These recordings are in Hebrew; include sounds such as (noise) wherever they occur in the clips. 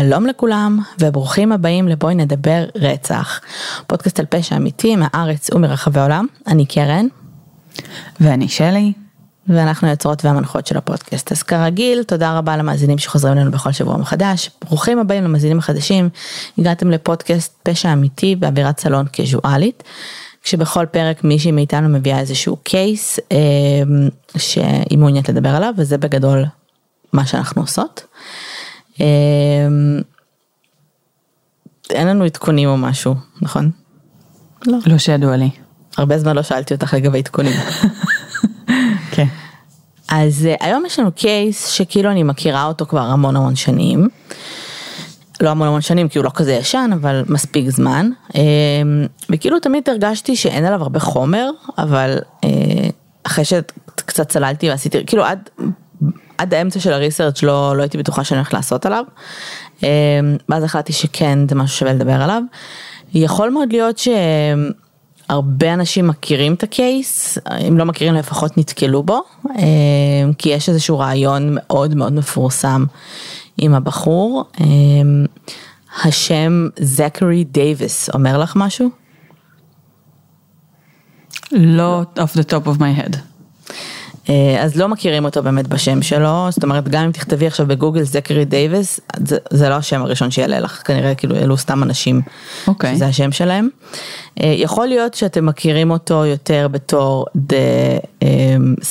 שלום לכולם וברוכים הבאים לבואי נדבר רצח. פודקאסט על פשע אמיתי מהארץ ומרחבי העולם. אני קרן. ואני שלי. ואנחנו היוצרות והמנחות של הפודקאסט. אז כרגיל, תודה רבה למאזינים שחוזרים אלינו בכל שבוע מחדש. ברוכים הבאים למאזינים החדשים. הגעתם לפודקאסט פשע אמיתי באווירת סלון קזואלית. כשבכל פרק מישהי מאיתנו מביאה איזשהו קייס אה, שהיא מעוניינת לדבר עליו וזה בגדול מה שאנחנו עושות. אה, אין לנו עדכונים או משהו, נכון? לא. לא שידוע לי. הרבה זמן לא שאלתי אותך לגבי עדכונים. (laughs) כן. אז uh, היום יש לנו קייס שכאילו אני מכירה אותו כבר המון המון שנים. לא המון המון שנים כי הוא לא כזה ישן אבל מספיק זמן uh, וכאילו תמיד הרגשתי שאין עליו הרבה חומר אבל uh, אחרי שקצת צללתי ועשיתי כאילו עד עד האמצע של הריסרצ' לא, לא הייתי בטוחה שאני הולכת לעשות עליו. ואז החלטתי שכן זה משהו שווה לדבר עליו. יכול מאוד להיות ש... הרבה אנשים מכירים את הקייס, אם לא מכירים לפחות נתקלו בו, אה, כי יש איזשהו רעיון מאוד מאוד מפורסם עם הבחור. אה, השם זכרי דייוויס אומר לך משהו? לא off the top of my head. אה, אז לא מכירים אותו באמת בשם שלו, זאת אומרת גם אם תכתבי עכשיו בגוגל זקרי דייוויס, זה, זה לא השם הראשון שיעלה לך, כנראה כאילו אלו סתם אנשים okay. אוקיי. שזה השם שלהם. אה, יכול להיות שאתם מכירים אותו יותר בתור The um,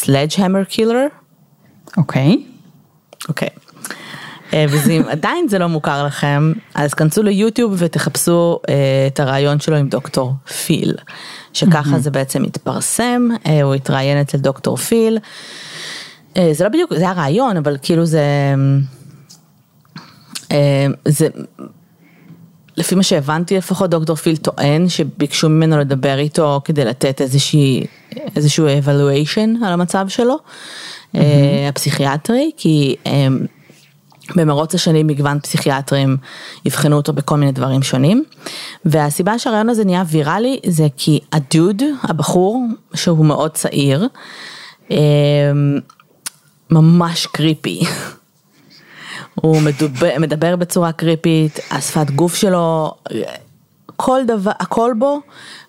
Sledgehammer Killer. אוקיי. אוקיי. אה, ואם עדיין זה לא מוכר לכם, אז כנסו ליוטיוב ותחפשו את הרעיון שלו עם דוקטור פיל. שככה זה בעצם התפרסם, אה, הוא התראיין אצל דוקטור פיל. אה, זה לא בדיוק, זה היה רעיון, אבל כאילו זה, אה, זה, לפי מה שהבנתי לפחות דוקטור פיל טוען שביקשו ממנו לדבר איתו כדי לתת איזושהי, איזשהו evaluation על המצב שלו, mm-hmm. הפסיכיאטרי, כי במרוץ השנים מגוון פסיכיאטרים יבחנו אותו בכל מיני דברים שונים. והסיבה שהרעיון הזה נהיה ויראלי זה כי הדוד, הבחור, שהוא מאוד צעיר, אמ, ממש קריפי. הוא מדבר, מדבר בצורה קריפית, השפת גוף שלו, כל דבר, הכל בו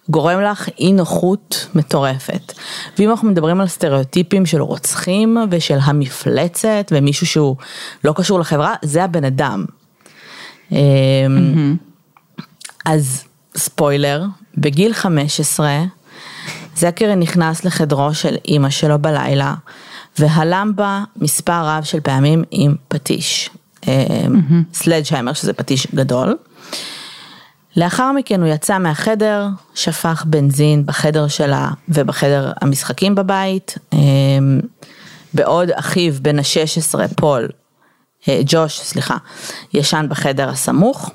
גורם לך אי נוחות מטורפת. ואם אנחנו מדברים על סטריאוטיפים של רוצחים ושל המפלצת ומישהו שהוא לא קשור לחברה, זה הבן אדם. Mm-hmm. אז ספוילר, בגיל 15, זקרי נכנס לחדרו של אימא שלו בלילה, והלם בה מספר רב של פעמים עם פטיש. Mm-hmm. sledgehammer שזה פטיש גדול. לאחר מכן הוא יצא מהחדר, שפך בנזין בחדר שלה ובחדר המשחקים בבית, אמ, בעוד אחיו בן ה-16, פול, אה, ג'וש, סליחה, ישן בחדר הסמוך,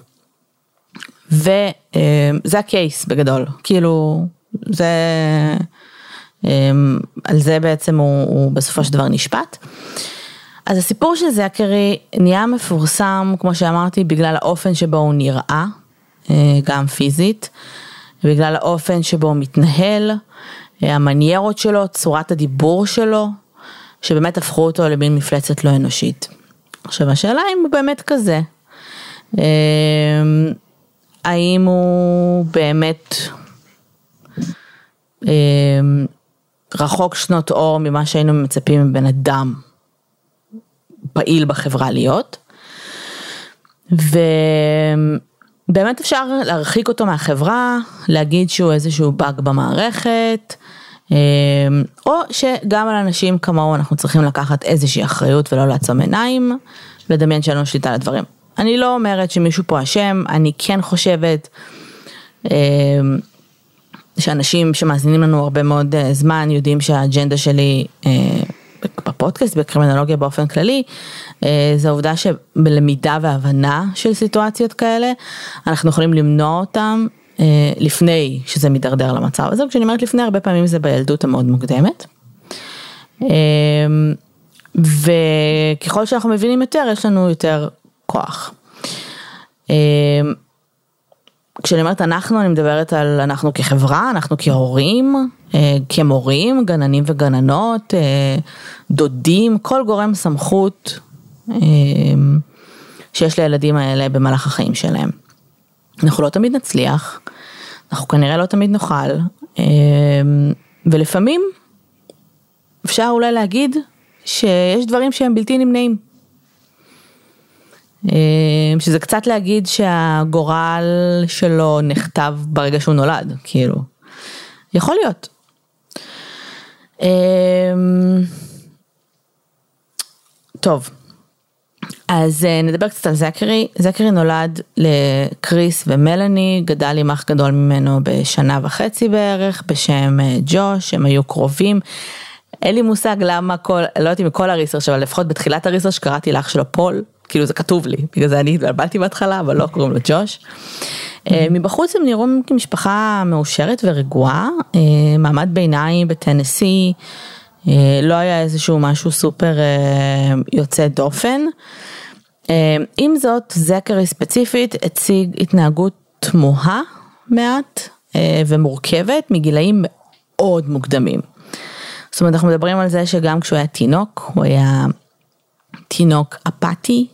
וזה הקייס בגדול, כאילו, זה, על זה בעצם הוא, הוא בסופו של דבר נשפט. אז הסיפור של זקרי נהיה מפורסם, כמו שאמרתי, בגלל האופן שבו הוא נראה, אה, גם פיזית, בגלל האופן שבו הוא מתנהל, אה, המניירות שלו, צורת הדיבור שלו, שבאמת הפכו אותו למין מפלצת לא אנושית. עכשיו השאלה אם הוא באמת כזה. אה, האם הוא באמת רחוק שנות אור ממה שהיינו מצפים מבן אדם פעיל בחברה להיות. ו... באמת אפשר להרחיק אותו מהחברה, להגיד שהוא איזשהו באג במערכת, אמ, או שגם על אנשים כמוהו אנחנו צריכים לקחת איזושהי אחריות ולא לעצום עיניים, לדמיין שאין לנו שליטה על הדברים. אני לא אומרת שמישהו פה אשם, אני כן חושבת אמ, שאנשים שמאזינים לנו הרבה מאוד אה, זמן יודעים שהאג'נדה שלי אה, בפודקאסט, בקרימינולוגיה באופן כללי, אה, זה העובדה שבלמידה והבנה של סיטואציות כאלה, אנחנו יכולים למנוע אותם אה, לפני שזה מידרדר למצב הזה, כשאני אומרת לפני, הרבה פעמים זה בילדות המאוד מוקדמת. אה, וככל שאנחנו מבינים יותר, יש לנו יותר כוח. כשאני אומרת אנחנו, אני מדברת על אנחנו כחברה, אנחנו כהורים, אה, כמורים, גננים וגננות, אה, דודים, כל גורם סמכות אה, שיש לילדים האלה במהלך החיים שלהם. אנחנו לא תמיד נצליח, אנחנו כנראה לא תמיד נוכל, ולפעמים אפשר אולי להגיד שיש דברים שהם בלתי נמנעים. אה, שזה קצת להגיד שהגורל שלו נכתב ברגע שהוא נולד, כאילו. יכול להיות. אה, טוב, אז אה, נדבר קצת על זכרי. זכרי נולד לקריס ומלאני, גדל עם אח גדול ממנו בשנה וחצי בערך, בשם ג'וש, הם היו קרובים. אין לי מושג למה כל, לא יודעת אם כל הריסרש, אבל לפחות בתחילת הריסרש קראתי לאח שלו פול, כאילו זה כתוב לי, בגלל זה אני התבלבלתי בהתחלה, אבל לא קוראים לו ג'וש. אה, מבחוץ הם נראו כמשפחה מאושרת ורגועה, אה, מעמד ביניים בטנסי, אה, לא היה איזשהו משהו סופר יוצא דופן. עם זאת, זכרי ספציפית הציג התנהגות תמוהה מעט ומורכבת מגילאים מאוד מוקדמים. זאת אומרת אנחנו מדברים על זה שגם כשהוא היה תינוק הוא היה תינוק אפאתי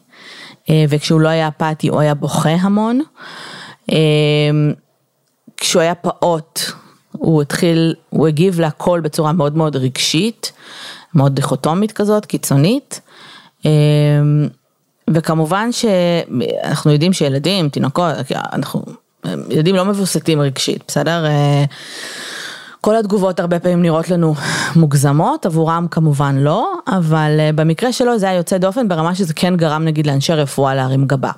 וכשהוא לא היה אפאתי הוא היה בוכה המון. אה, כשהוא היה פעוט הוא התחיל, הוא הגיב להכל בצורה מאוד מאוד רגשית, מאוד דיכוטומית כזאת, קיצונית. אה, וכמובן שאנחנו יודעים שילדים, תינוקות, אנחנו, ילדים לא מבוסתים רגשית, בסדר? כל התגובות הרבה פעמים נראות לנו מוגזמות, עבורם כמובן לא, אבל אה, במקרה שלו זה היה יוצא דופן ברמה שזה כן גרם נגיד לאנשי רפואה להרים גבה.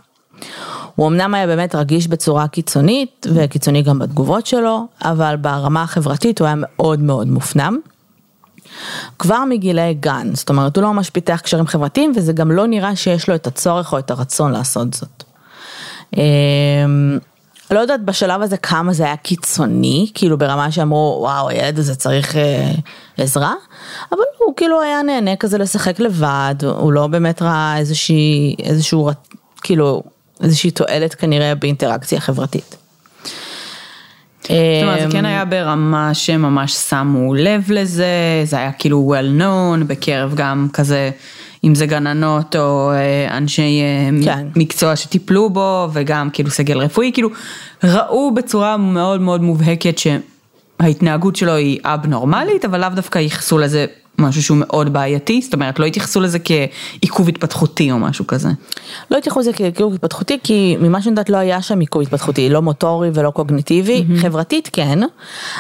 הוא אמנם היה באמת רגיש בצורה קיצונית, וקיצוני גם בתגובות שלו, אבל ברמה החברתית הוא היה מאוד מאוד מופנם. כבר מגילי גן, זאת אומרת הוא לא ממש פיתח קשרים חברתיים וזה גם לא נראה שיש לו את הצורך או את הרצון לעשות זאת. אמ, לא יודעת בשלב הזה כמה זה היה קיצוני, כאילו ברמה שאמרו וואו הילד הזה צריך אה, עזרה, אבל הוא כאילו היה נהנה כזה לשחק לבד, הוא לא באמת ראה איזושהי, איזשהו, כאילו איזושהי תועלת כנראה באינטראקציה חברתית. זאת אומרת, זה כן היה ברמה שממש שמו לב לזה, זה היה כאילו well known בקרב גם כזה אם זה גננות או אה, אנשי אה, כן. מקצוע שטיפלו בו וגם כאילו סגל רפואי, כאילו ראו בצורה מאוד מאוד מובהקת שההתנהגות שלו היא אבנורמלית, אבל לאו דווקא ייחסו לזה משהו שהוא מאוד בעייתי, זאת אומרת לא התייחסו לזה כעיכוב התפתחותי או משהו כזה. לא התייחסו לזה כעיכוב התפתחותי כי ממה שאני יודעת לא היה שם עיכוב התפתחותי, לא מוטורי ולא קוגניטיבי, mm-hmm. חברתית כן,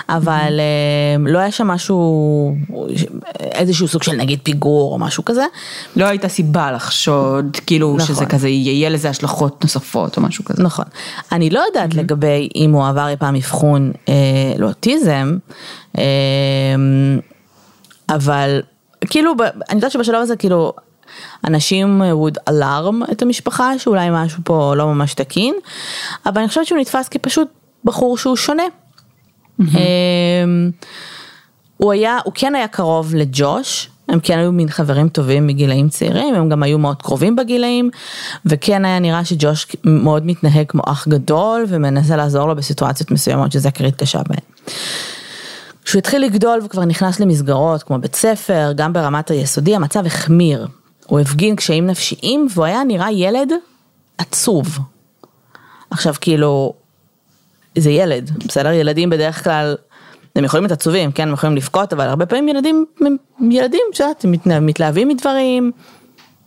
אבל mm-hmm. לא היה שם משהו, איזשהו סוג של נגיד פיגור או משהו כזה. לא הייתה סיבה לחשוד, כאילו נכון. שזה כזה יהיה לזה השלכות נוספות או משהו כזה. נכון. אני לא יודעת mm-hmm. לגבי אם הוא עבר אי פעם אבחון אה, לאוטיזם. אה, אבל כאילו אני יודעת שבשלב הזה כאילו אנשים would alarm את המשפחה שאולי משהו פה לא ממש תקין, אבל אני חושבת שהוא נתפס כפשוט בחור שהוא שונה. Mm-hmm. הוא היה, הוא כן היה קרוב לג'וש, הם כן היו מין חברים טובים מגילאים צעירים, הם גם היו מאוד קרובים בגילאים, וכן היה נראה שג'וש מאוד מתנהג כמו אח גדול ומנסה לעזור לו בסיטואציות מסוימות שזה קרית קשה בהן. כשהוא התחיל לגדול וכבר נכנס למסגרות כמו בית ספר, גם ברמת היסודי, המצב החמיר. הוא הפגין קשיים נפשיים והוא היה נראה ילד עצוב. עכשיו כאילו, זה ילד, בסדר? ילדים בדרך כלל, הם יכולים להיות עצובים, כן? הם יכולים לבכות, אבל הרבה פעמים ילדים, ילדים, את יודעת, מתלהבים מדברים.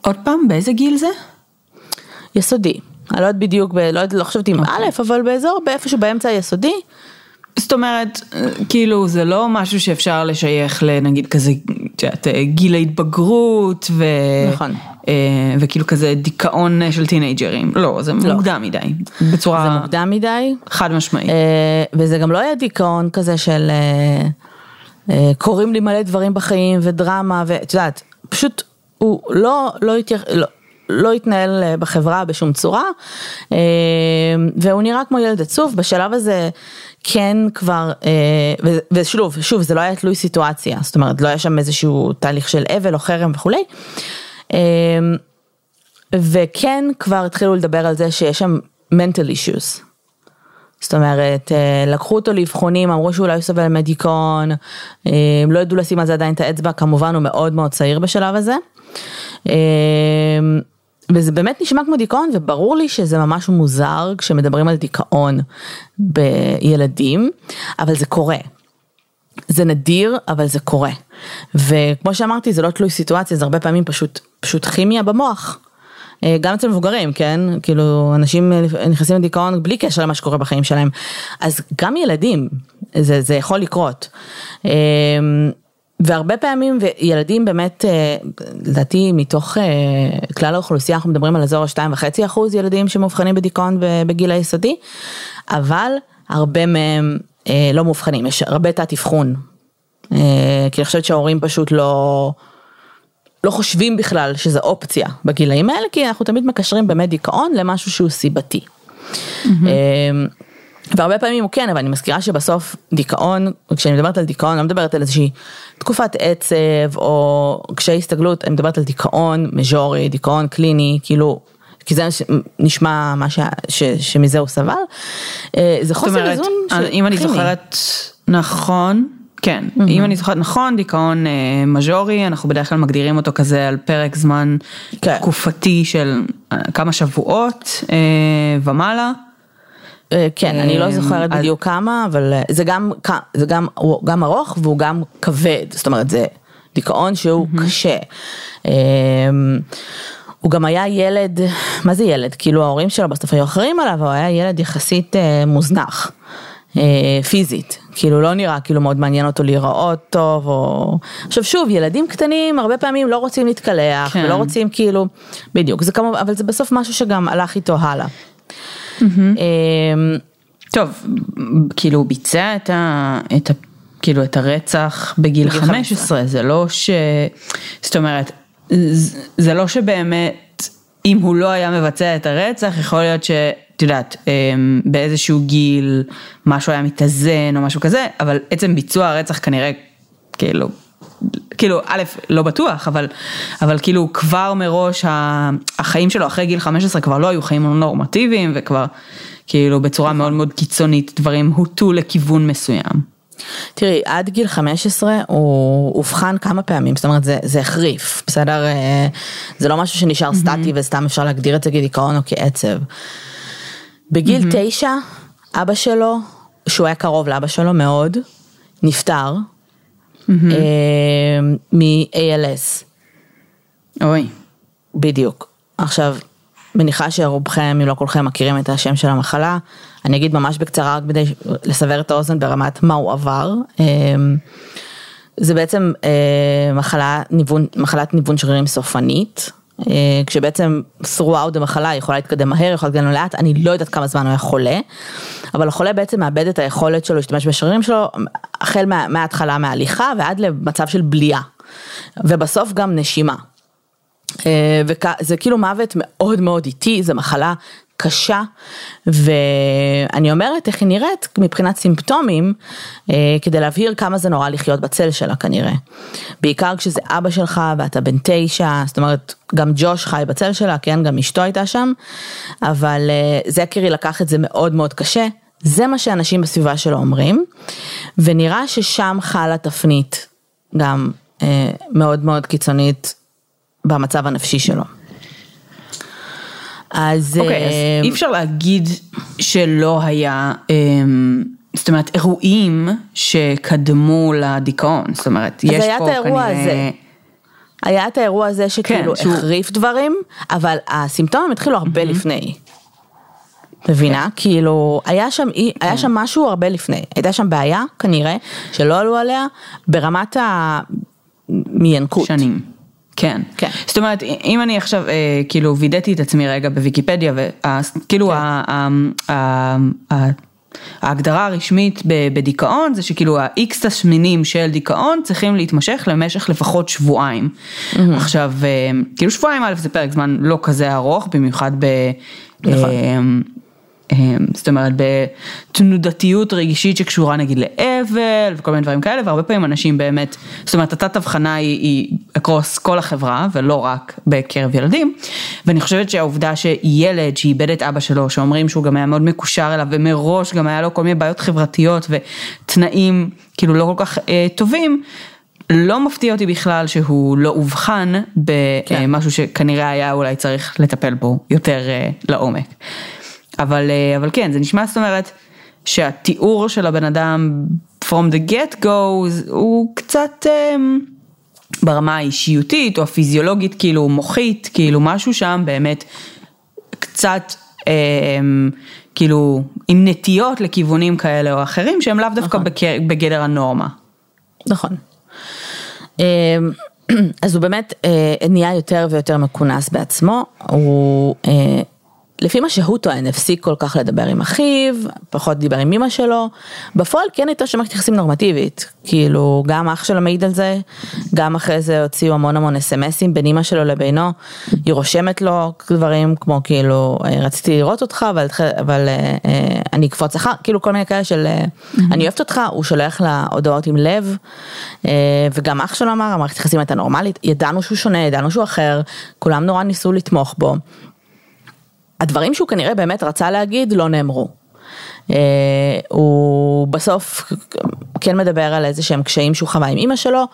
עוד פעם, באיזה גיל זה? יסודי. אני לא יודעת בדיוק, לא, לא חושבת אם אוקיי. א', אבל באזור, באיפשהו באמצע היסודי. זאת אומרת, כאילו זה לא משהו שאפשר לשייך לנגיד כזה, את יודעת, גיל ההתבגרות ו... נכון. אה, וכאילו כזה דיכאון של טינג'רים, לא, זה לא. מוקדם מדי, בצורה... זה מוקדם מדי. חד משמעי. אה, וזה גם לא היה דיכאון כזה של אה, קורים לי מלא דברים בחיים ודרמה ואת יודעת, פשוט הוא לא, לא התייח... לא. לא התנהל בחברה בשום צורה, והוא נראה כמו ילד עצוב, בשלב הזה כן כבר, אה, ושוב, שוב, זה לא היה תלוי סיטואציה, זאת אומרת, לא היה שם איזשהו תהליך של אבל או חרם וכולי. אה, וכן כבר התחילו לדבר על זה שיש שם mental issues. זאת אומרת, אה, לקחו אותו לאבחונים, אמרו שאולי הוא סובל מדיכאון, לא ידעו לשים על זה עדיין את האצבע, כמובן הוא מאוד מאוד צעיר בשלב הזה. וזה באמת נשמע כמו דיכאון וברור לי שזה ממש מוזר כשמדברים על דיכאון בילדים, אבל זה קורה. זה נדיר, אבל זה קורה. וכמו שאמרתי, זה לא תלוי סיטואציה, זה הרבה פעמים פשוט, פשוט כימיה במוח. אה, גם אצל מבוגרים, כן? כאילו, אנשים נכנסים לדיכאון בלי קשר למה שקורה בחיים שלהם. אז גם ילדים, זה, זה יכול לקרות. אה, והרבה פעמים, וילדים באמת, אה, לדעתי מתוך כלל האוכלוסייה, אנחנו מדברים על אזור ה-2.5 אחוז ילדים שמאובחנים בדיכאון בגיל היסודי, אבל הרבה מהם לא מאובחנים, יש הרבה תת אבחון. כי אני חושבת שההורים פשוט לא... לא חושבים בכלל שזה אופציה בגילאים האלה, כי אנחנו תמיד מקשרים באמת דיכאון למשהו שהוא סיבתי. Mm-hmm. והרבה פעמים הוא כן, אבל אני מזכירה שבסוף דיכאון, כשאני מדברת על דיכאון, אני לא מדברת על איזושהי תקופת עצב או קשיי הסתגלות, אני מדברת על דיכאון מז'ורי, דיכאון קליני, כאילו, כי זה נשמע מה ש, ש, שמזה הוא סבל. אה, זה חוסר איזון. אם אני זוכרת נכון, כן, mm-hmm. אם אני זוכרת נכון, דיכאון אה, מז'ורי, אנחנו בדרך כלל מגדירים אותו כזה על פרק זמן כן. תקופתי של אה, כמה שבועות אה, ומעלה. אה, כן, אני לא זוכרת בדיוק כמה, אבל אה, זה גם, זה גם, הוא גם ארוך והוא גם כבד, זאת אומרת זה דיכאון שהוא. קשה. אה, הוא גם היה ילד, מה זה ילד? כאילו ההורים שלו בסוף היו אחרים עליו, הוא היה ילד יחסית מוזנח. אה, פיזית, כאילו לא נראה כאילו מאוד מעניין אותו להיראות טוב, או... עכשיו שוב, ילדים קטנים הרבה פעמים לא רוצים להתקלח, כן. ולא רוצים כאילו, בדיוק, זה כמובן, אבל זה בסוף משהו שגם הלך איתו הלאה. Mm-hmm. טוב, כאילו הוא ביצע את ה... את ה... כאילו את הרצח בגיל 15, 15, זה לא ש... זאת אומרת, זה לא שבאמת, אם הוא לא היה מבצע את הרצח, יכול להיות ש... את יודעת, אמ, באיזשהו גיל משהו היה מתאזן או משהו כזה, אבל עצם ביצוע הרצח כנראה, כאילו, כאילו, א', לא בטוח, אבל, אבל כאילו כבר מראש החיים שלו אחרי גיל 15 כבר לא היו חיים נורמטיביים וכבר כאילו בצורה מאוד מאוד קיצונית דברים הוטו לכיוון מסוים. תראי, עד גיל 15 הוא אובחן כמה פעמים, זאת אומרת זה, זה החריף, בסדר? אה, זה לא משהו שנשאר mm-hmm. סטטי וסתם אפשר להגדיר את זה כדיכאון או כעצב. בגיל mm-hmm. תשע, אבא שלו, שהוא היה קרוב לאבא שלו מאוד, נפטר מ-ALS. אוי. בדיוק. עכשיו, מניחה שרובכם, אם לא כולכם, מכירים את השם של המחלה. אני אגיד ממש בקצרה, רק כדי לסבר את האוזן ברמת מה הוא עבר. אה, זה בעצם אה, מחלה, ניוון, מחלת ניוון שרירים סופנית. אה, כשבעצם throughout המחלה יכולה להתקדם מהר, יכולה להתקדם לאט, אני לא יודעת כמה זמן הוא היה חולה, אבל החולה בעצם מאבד את היכולת שלו להשתמש בשרירים שלו, החל מה, מההתחלה מההליכה ועד למצב של בליעה, ובסוף גם נשימה. אה, וזה כאילו מוות מאוד מאוד איטי, זו מחלה קשה, ואני אומרת איך היא נראית מבחינת סימפטומים, אה, כדי להבהיר כמה זה נורא לחיות בצל שלה כנראה. בעיקר כשזה אבא שלך ואתה בן תשע, זאת אומרת, גם ג'וש חי בצל שלה, כן, גם אשתו הייתה שם, אבל אה, זקרי לקח את זה מאוד מאוד קשה. זה מה שאנשים בסביבה שלו אומרים, ונראה ששם חלה תפנית גם אה, מאוד מאוד קיצונית במצב הנפשי שלו. אז... אוקיי, okay, אז אה, אי אפשר להגיד שלא היה, אמ, זאת אומרת, אירועים שקדמו לדיכאון, זאת אומרת, יש פה כנראה... הזה. היה את האירוע הזה שכאילו כן, שהוא... החריף דברים, אבל הסימפטומים התחילו הרבה mm-hmm. לפני. מבינה? כן. כאילו, היה שם, כן. היה שם משהו הרבה לפני. הייתה שם בעיה, כנראה, שלא עלו עליה, ברמת המינקות. שנים. כן, כן. זאת אומרת, אם אני עכשיו אה, כאילו וידאתי את עצמי רגע בוויקיפדיה, וכאילו כן. ההגדרה הרשמית בדיכאון זה שכאילו ה-X תסמינים של דיכאון צריכים להתמשך למשך לפחות שבועיים. Mm-hmm. עכשיו, אה, כאילו שבועיים א' זה פרק זמן לא כזה ארוך, במיוחד ב... נכון. אה, זאת אומרת בתנודתיות רגשית שקשורה נגיד לאבל וכל מיני דברים כאלה והרבה פעמים אנשים באמת, זאת אומרת התת הבחנה היא, היא אקרוס כל החברה ולא רק בקרב ילדים ואני חושבת שהעובדה שילד שאיבד את אבא שלו שאומרים שהוא גם היה מאוד מקושר אליו ומראש גם היה לו כל מיני בעיות חברתיות ותנאים כאילו לא כל כך אה, טובים לא מפתיע אותי בכלל שהוא לא אובחן במשהו כן. שכנראה היה אולי צריך לטפל בו יותר לעומק. אבל, אבל כן, זה נשמע זאת אומרת שהתיאור של הבן אדם from the get go הוא קצת ברמה האישיותית או הפיזיולוגית כאילו מוחית, כאילו משהו שם באמת קצת כאילו עם נטיות לכיוונים כאלה או אחרים שהם לאו דווקא נכון. בגדר הנורמה. נכון. אמ, (clears throat) אז הוא באמת אה, נהיה יותר ויותר מכונס בעצמו, הוא אה, לפי מה שהוא טוען, הפסיק כל כך לדבר עם אחיו, פחות דיבר עם אמא שלו, בפועל כן הייתה שם יחסים נורמטיבית, כאילו גם אח שלו מעיד על זה, גם אחרי זה הוציאו המון המון אסמסים בין אמא שלו לבינו, היא רושמת לו דברים כמו כאילו אה, רציתי לראות אותך אבל, אבל אה, אה, אני אקפוץ לך, כאילו כל מיני כאלה של mm-hmm. אני אוהבת אותך, הוא שולח לה הודעות עם לב, וגם אח שלו אמר, המערכת יחסים הייתה נורמלית, ידענו שהוא שונה, ידענו שהוא אחר, כולם נורא ניסו לתמוך בו. הדברים שהוא כנראה באמת רצה להגיד לא נאמרו. Uh, הוא בסוף כן מדבר על איזה שהם קשיים שהוא חווה עם אימא שלו,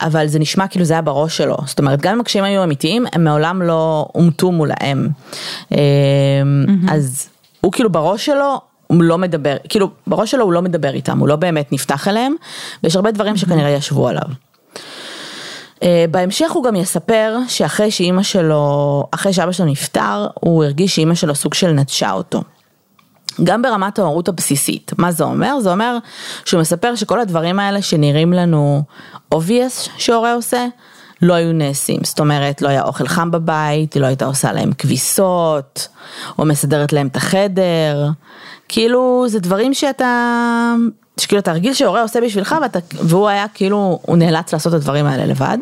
אבל זה נשמע כאילו זה היה בראש שלו, זאת אומרת גם אם הקשיים היו אמיתיים, הם מעולם לא אומתו מול האם. Uh, mm-hmm. אז הוא כאילו בראש שלו, הוא לא מדבר, כאילו בראש שלו הוא לא מדבר איתם, הוא לא באמת נפתח אליהם, ויש הרבה דברים שכנראה ישבו עליו. אה, בהמשך הוא גם יספר שאחרי שאימא שלו, אחרי שאבא שלו נפטר, הוא הרגיש שאימא שלו סוג של נטשה אותו. גם ברמת ההורות הבסיסית, מה זה אומר? זה אומר שהוא מספר שכל הדברים האלה שנראים לנו obvious שהורה עושה, לא היו נעשים, זאת אומרת לא היה אוכל חם בבית, היא לא הייתה עושה להם כביסות, או מסדרת להם את החדר, כאילו זה דברים שאתה, שכאילו אתה רגיל שהורה עושה בשבילך ואתה, והוא היה כאילו, הוא נאלץ לעשות את הדברים האלה לבד.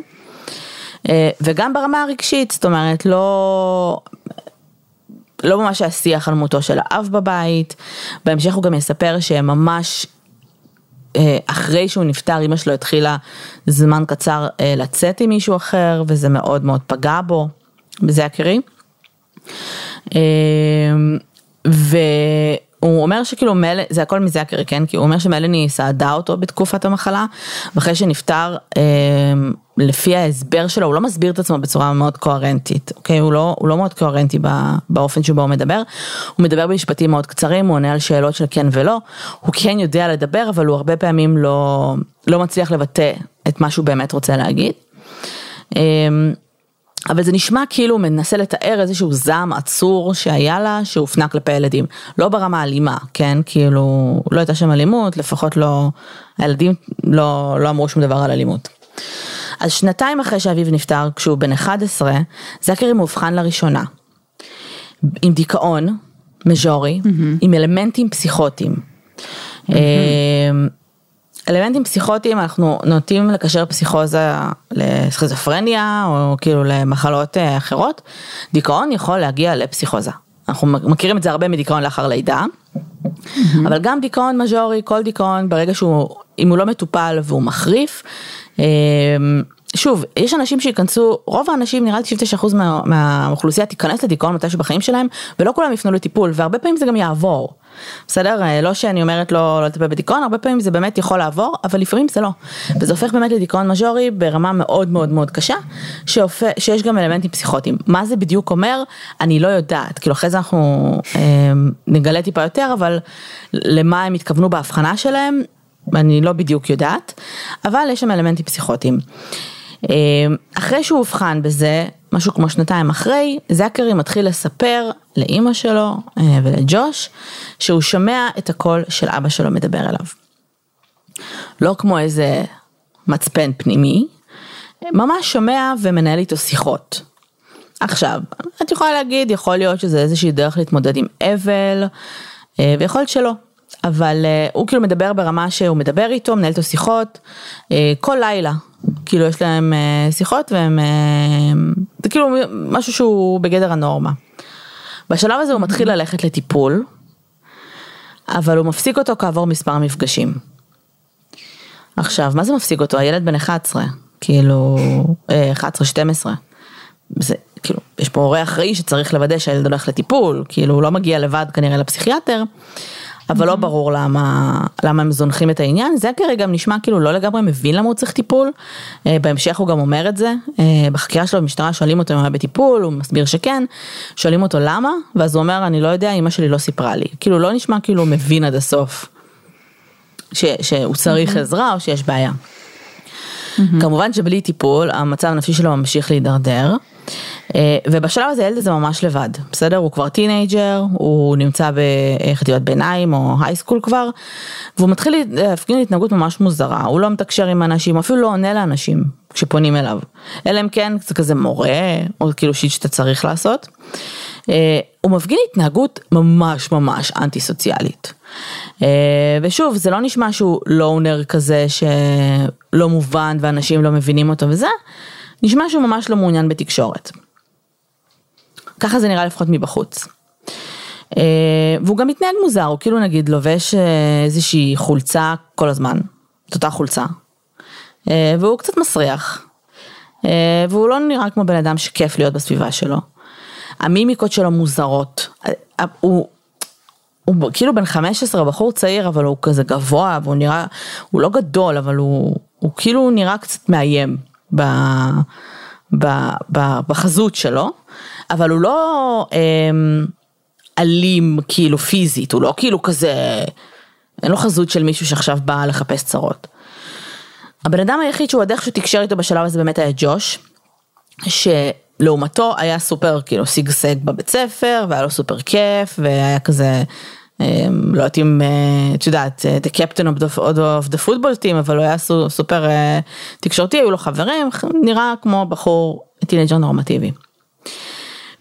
אה, וגם ברמה הרגשית, זאת אומרת, לא, לא ממש היה שיח על מותו של האב בבית, בהמשך הוא גם יספר שממש אה, אחרי שהוא נפטר, אמא שלו התחילה זמן קצר אה, לצאת עם מישהו אחר, וזה מאוד מאוד פגע בו, בזה הכירי. ו... הוא אומר שכאילו מל... זה הכל מזקרי כן? כי הוא אומר שמלני סעדה אותו בתקופת המחלה ואחרי שנפטר לפי ההסבר שלו הוא לא מסביר את עצמו בצורה מאוד קוהרנטית אוקיי? הוא לא הוא לא מאוד קוהרנטי באופן שבו הוא מדבר. הוא מדבר במשפטים מאוד קצרים הוא עונה על שאלות של כן ולא. הוא כן יודע לדבר אבל הוא הרבה פעמים לא לא מצליח לבטא את מה שהוא באמת רוצה להגיד. אה, אבל זה נשמע כאילו הוא מנסה לתאר איזשהו זעם עצור שהיה לה שהופנה כלפי הילדים, לא ברמה אלימה, כן, כאילו לא הייתה שם אלימות, לפחות לא, הילדים לא, לא אמרו שום דבר על אלימות. אז שנתיים אחרי שאביו נפטר, כשהוא בן 11, זכרי מאובחן לראשונה, עם דיכאון מז'ורי, mm-hmm. עם אלמנטים פסיכוטיים. Mm-hmm. אלמנטים פסיכוטיים אנחנו נוטים לקשר פסיכוזה לסכיזופרניה או כאילו למחלות אה, אחרות, דיכאון יכול להגיע לפסיכוזה. אנחנו מכירים את זה הרבה מדיכאון לאחר לידה. אבל גם דיכאון מז'ורי, כל דיכאון ברגע שהוא, אם הוא לא מטופל והוא מחריף, שוב, יש אנשים שייכנסו, רוב האנשים, נראה לי 99% מה, מהאוכלוסייה תיכנס לדיכאון מתישהו בחיים שלהם, ולא כולם יפנו לטיפול, והרבה פעמים זה גם יעבור. בסדר? אה, לא שאני אומרת לא, לא לטפל בדיכאון, הרבה פעמים זה באמת יכול לעבור, אבל לפעמים זה לא. וזה הופך באמת לדיכאון מז'ורי ברמה מאוד מאוד מאוד קשה, שהופך, שיש גם אלמנטים פסיכוטיים. מה זה בדיוק אומר? אני לא יודעת. כאילו אחרי זה אנחנו אה, נגלה טיפה יותר, אבל למה הם התכוונו בהבחנה שלהם, אני לא בדיוק יודעת, אבל יש שם אלמנטים פסיכוטיים. אה, אחרי שהוא אובחן בזה, משהו כמו שנתיים אחרי, זכרי מתחיל לספר לאימא שלו אה, ולג'וש שהוא שומע את הקול של אבא שלו מדבר אליו. לא כמו איזה מצפן פנימי, ממש שומע ומנהל איתו שיחות. עכשיו, את יכולה להגיד, יכול להיות שזה איזושהי דרך להתמודד עם אבל, אה, ויכול להיות שלא. אבל אה, הוא כאילו מדבר ברמה שהוא מדבר איתו, מנהל איתו שיחות, כל לילה, כאילו יש להם אה, שיחות והם, אה, זה כאילו משהו שהוא בגדר הנורמה. בשלב הזה הוא מתחיל ללכת לטיפול, אבל הוא מפסיק אותו כעבור מספר מפגשים. עכשיו, מה זה מפסיק אותו? הילד בן 11, כאילו, 11-12. אה, זה, כאילו, יש פה הורה אחראי שצריך לוודא שהילד הולך לטיפול, כאילו, הוא לא מגיע לבד כנראה לפסיכיאטר, אבל לא ברור למה, למה הם זונחים את העניין. זקרי גם נשמע כאילו לא לגמרי מבין למה הוא צריך טיפול. אה, בהמשך הוא גם אומר את זה. אה, בחקירה שלו במשטרה שואלים אותו אם הוא היה בטיפול, הוא מסביר שכן. שואלים אותו למה, ואז הוא אומר, אני לא יודע, אמא שלי לא סיפרה לי. כאילו לא נשמע כאילו הוא מבין עד הסוף. ש, שהוא צריך עזרה או שיש בעיה. כמובן שבלי טיפול המצב הנפשי שלו ממשיך להידרדר. אה, ובשלב הזה הילד הזה ממש לבד, בסדר? הוא כבר teenager, הוא נמצא בחטיבת ביניים או high school כבר, והוא מתחיל להפגין התנהגות ממש מוזרה, הוא לא מתקשר עם אנשים, אפילו לא עונה לאנשים כשפונים אליו, אלא אם כן זה כזה מורה, או כאילו שיט שאתה צריך לעשות. אה, הוא מפגין התנהגות ממש ממש אנטי סוציאלית. אה, ושוב, זה לא נשמע שהוא לונר כזה שלא מובן ואנשים לא מבינים אותו וזה, נשמע שהוא ממש לא מעוניין בתקשורת. ככה זה נראה לפחות מבחוץ. אה, והוא גם מתנהג מוזר, הוא כאילו נגיד לובש איזושהי חולצה כל הזמן, את אותה חולצה. והוא קצת מסריח. והוא לא נראה כמו בן אדם שכיף להיות בסביבה שלו. המימיקות שלו מוזרות. הוא, הוא כאילו בן 15, בחור צעיר, אבל הוא כזה גבוה, והוא נראה, הוא לא גדול, אבל הוא, הוא כאילו נראה קצת מאיים ב, ב, ב, בחזות שלו, אבל הוא לא אה, אלים כאילו פיזית, הוא לא כאילו כזה, אין לו חזות של מישהו שעכשיו בא לחפש צרות. הבן אדם היחיד שהוא עוד איכשהו תקשר איתו בשלב הזה באמת היה ג'וש, ש... לעומתו היה סופר כאילו שגשג בבית ספר והיה לו סופר כיף והיה כזה אמ, לא יודעת אם אה, את יודעת אה, the captain of the, football team אבל הוא היה סופר אה, תקשורתי היו לו חברים נראה כמו בחור teenager נורמטיבי.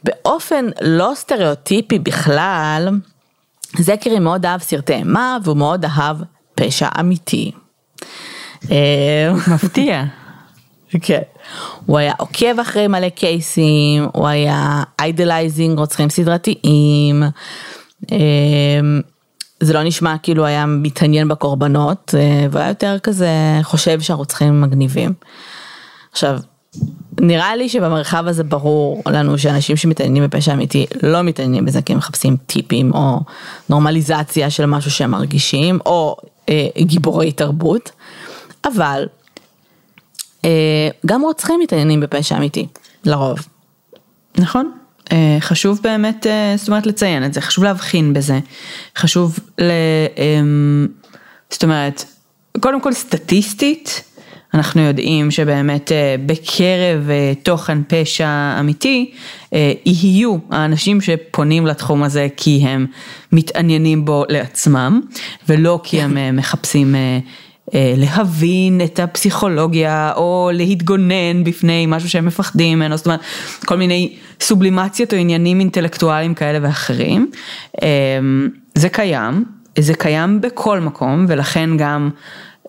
באופן לא סטריאוטיפי בכלל זקרי מאוד אהב סרטי אימה והוא מאוד אהב פשע אמיתי. (laughs) מפתיע. כן. הוא היה עוקב אחרי מלא case ים, הוא היה idolizing רוצחים סדרתיים. אמ, זה לא נשמע כאילו היה מתעניין בקורבנות, אה, והיה יותר כזה חושב שהרוצחים מגניבים. עכשיו, נראה לי שבמרחב הזה ברור לנו שאנשים שמתעניינים בפשע אמיתי לא מתעניינים בזה כי הם מחפשים טיפים או נורמליזציה של משהו שהם מרגישים או אה, גיבורי תרבות, אבל אה, גם רוצחים מתעניינים בפשע אמיתי, לרוב. נכון. אה, חשוב באמת, אה, זאת אומרת לציין את זה, חשוב להבחין בזה, חשוב, ל, זאת אומרת, קודם כל סטטיסטית, אנחנו יודעים שבאמת בקרב תוכן פשע אמיתי, יהיו האנשים שפונים לתחום הזה כי הם מתעניינים בו לעצמם, ולא כי הם מחפשים אה, להבין את הפסיכולוגיה או להתגונן בפני משהו שהם מפחדים ממנו, זאת אומרת כל מיני סובלימציות או עניינים אינטלקטואליים כאלה ואחרים. אה, זה קיים, זה קיים בכל מקום ולכן גם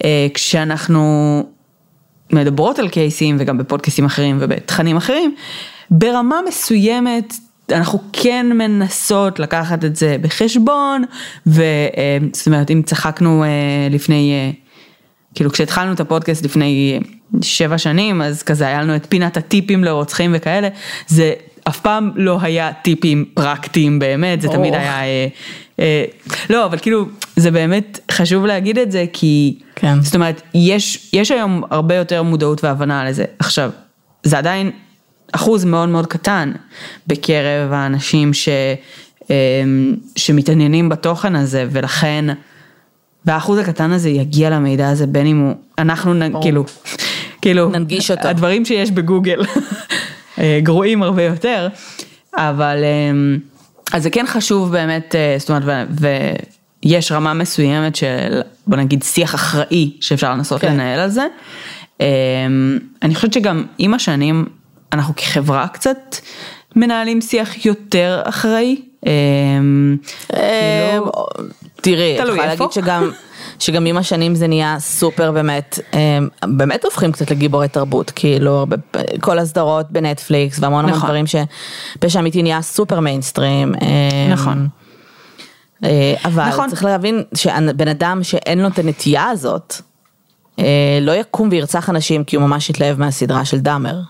אה, כשאנחנו מדברות על קייסים וגם בפודקאסים אחרים ובתכנים אחרים, ברמה מסוימת אנחנו כן מנסות לקחת את זה בחשבון, וזאת אומרת אם צחקנו לפני כאילו כשהתחלנו את הפודקאסט לפני שבע שנים, אז כזה היה לנו את פינת הטיפים לרוצחים וכאלה, זה אף פעם לא היה טיפים פרקטיים באמת, זה oh. תמיד היה, אה, אה, לא, אבל כאילו, זה באמת חשוב להגיד את זה, כי, כן. זאת אומרת, יש, יש היום הרבה יותר מודעות והבנה לזה. עכשיו, זה עדיין אחוז מאוד מאוד קטן בקרב האנשים ש, אה, שמתעניינים בתוכן הזה, ולכן, והאחוז הקטן הזה יגיע למידע הזה בין אם הוא, אנחנו נ, כאילו, כאילו, ננגיש אותו. הדברים שיש בגוגל אה, גרועים הרבה יותר, אבל אה, אז זה כן חשוב באמת, אה, זאת אומרת, ויש רמה מסוימת של בוא נגיד שיח אחראי שאפשר לנסות כן. לנהל על זה. אני חושבת שגם עם השנים אנחנו כחברה קצת מנהלים שיח יותר אחראי. כאילו, תראי, את יכולה להגיד שגם, שגם עם השנים זה נהיה סופר באמת, באמת הופכים קצת לגיבורי תרבות, כאילו כל הסדרות בנטפליקס והמון המון נכון. דברים שפשע אמיתי נהיה סופר מיינסטרים. נכון. אה, אבל נכון. צריך להבין שבן אדם שאין לו את הנטייה הזאת, אה, לא יקום וירצח אנשים כי הוא ממש התלהב מהסדרה של דאמר.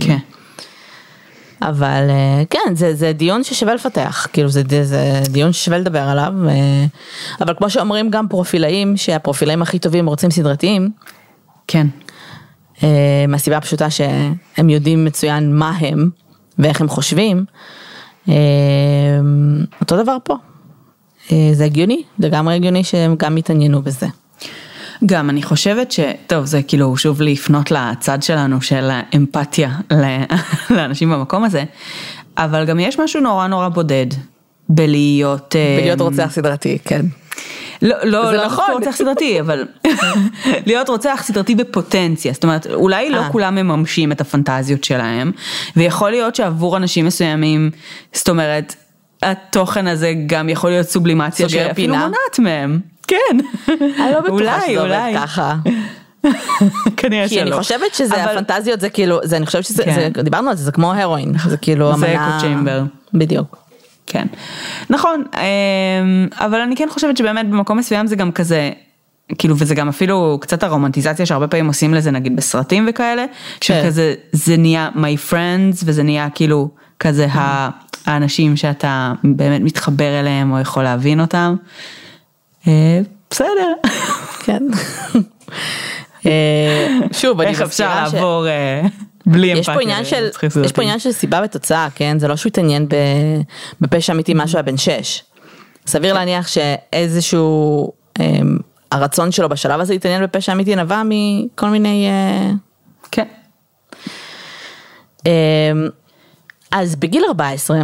כן. אבל כן, זה, זה דיון ששווה לפתח, כאילו זה, זה דיון ששווה לדבר עליו, אבל כמו שאומרים גם פרופילאים, שהפרופילאים הכי טובים רוצים סדרתיים. כן. מהסיבה הפשוטה שהם יודעים מצוין מה הם ואיך הם חושבים. אותו דבר פה. זה הגיוני, לגמרי הגיוני שהם גם יתעניינו בזה. גם אני חושבת ש... טוב, זה כאילו שוב לפנות לצד שלנו של אמפתיה (laughs) לאנשים במקום הזה, אבל גם יש משהו נורא נורא בודד בלהיות... בלהיות רוצח סדרתי, כן. לא, לא, לא נכון. רוצח סדרתי, אבל (laughs) להיות רוצח סדרתי בפוטנציה, זאת אומרת, אולי לא כולם מממשים את הפנטזיות שלהם, ויכול להיות שעבור אנשים מסוימים, זאת אומרת, התוכן הזה גם יכול להיות סובלימציה שאפילו מונעת מהם. כן. אני לא בטוחה שזה עובד ככה. (laughs) כנראה שלא. כי אני חושבת שזה, הפנטזיות זה כאילו, זה אני חושבת שזה, דיברנו על זה, זה כמו הרואין, זה כאילו אמנה. זה אקו צ'יימבר. בדיוק. כן. נכון, אבל אני כן חושבת שבאמת במקום מסוים זה גם כזה, כאילו וזה גם אפילו קצת הרומנטיזציה שהרבה פעמים עושים לזה נגיד בסרטים וכאלה, שכזה זה נהיה my friends וזה נהיה כאילו כזה האנשים שאתה באמת מתחבר אליהם או יכול להבין אותם. בסדר. כן. שוב, אני אפשר לעבור בלי אמפתיה. יש פה עניין של סיבה ותוצאה, כן? זה לא שהוא התעניין בפשע אמיתי משהו היה בן שש. סביר כן. להניח שאיזשהו, הרצון שלו בשלב הזה להתעניין בפשע אמיתי נבע מכל מיני... כן. אז בגיל 14,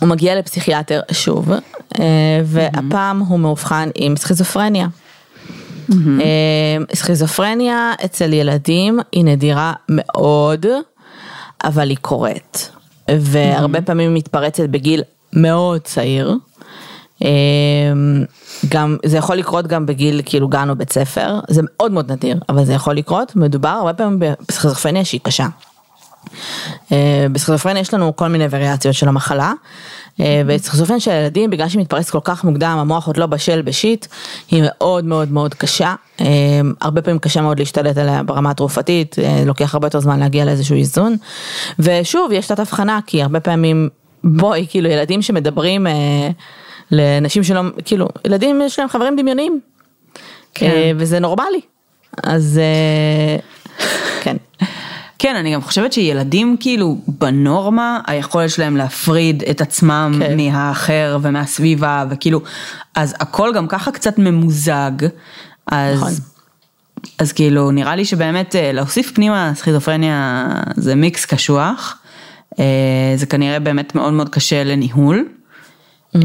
הוא מגיע לפסיכיאטר שוב, והפעם הוא מאובחן עם סכיזופרניה. סכיזופרניה אצל ילדים היא נדירה מאוד, אבל היא קורית. והרבה פעמים היא מתפרצת בגיל מאוד צעיר. גם, זה יכול לקרות גם בגיל כאילו גן או בית ספר, זה מאוד מאוד נדיר, אבל זה יכול לקרות, מדובר הרבה פעמים בסכיזופרניה שהיא קשה. בסכיזופרניה יש לנו כל מיני וריאציות של המחלה, וסכיזופרניה של ילדים בגלל שהיא מתפרצת כל כך מוקדם, המוח עוד לא בשל בשיט, היא מאוד מאוד מאוד קשה, הרבה פעמים קשה מאוד להשתלט עליה ברמה התרופתית, לוקח הרבה יותר זמן להגיע לאיזשהו איזון, ושוב יש תת הבחנה כי הרבה פעמים, בואי כאילו ילדים שמדברים לאנשים שלא, כאילו ילדים יש להם חברים דמיוניים, כן. וזה נורמלי, אז כן. כן, אני גם חושבת שילדים כאילו בנורמה, היכולת שלהם להפריד את עצמם כן. מהאחר ומהסביבה וכאילו, אז הכל גם ככה קצת ממוזג, אז, נכון. אז כאילו נראה לי שבאמת להוסיף פנימה סכיזופרניה זה מיקס קשוח, זה כנראה באמת מאוד מאוד קשה לניהול. Mm-hmm.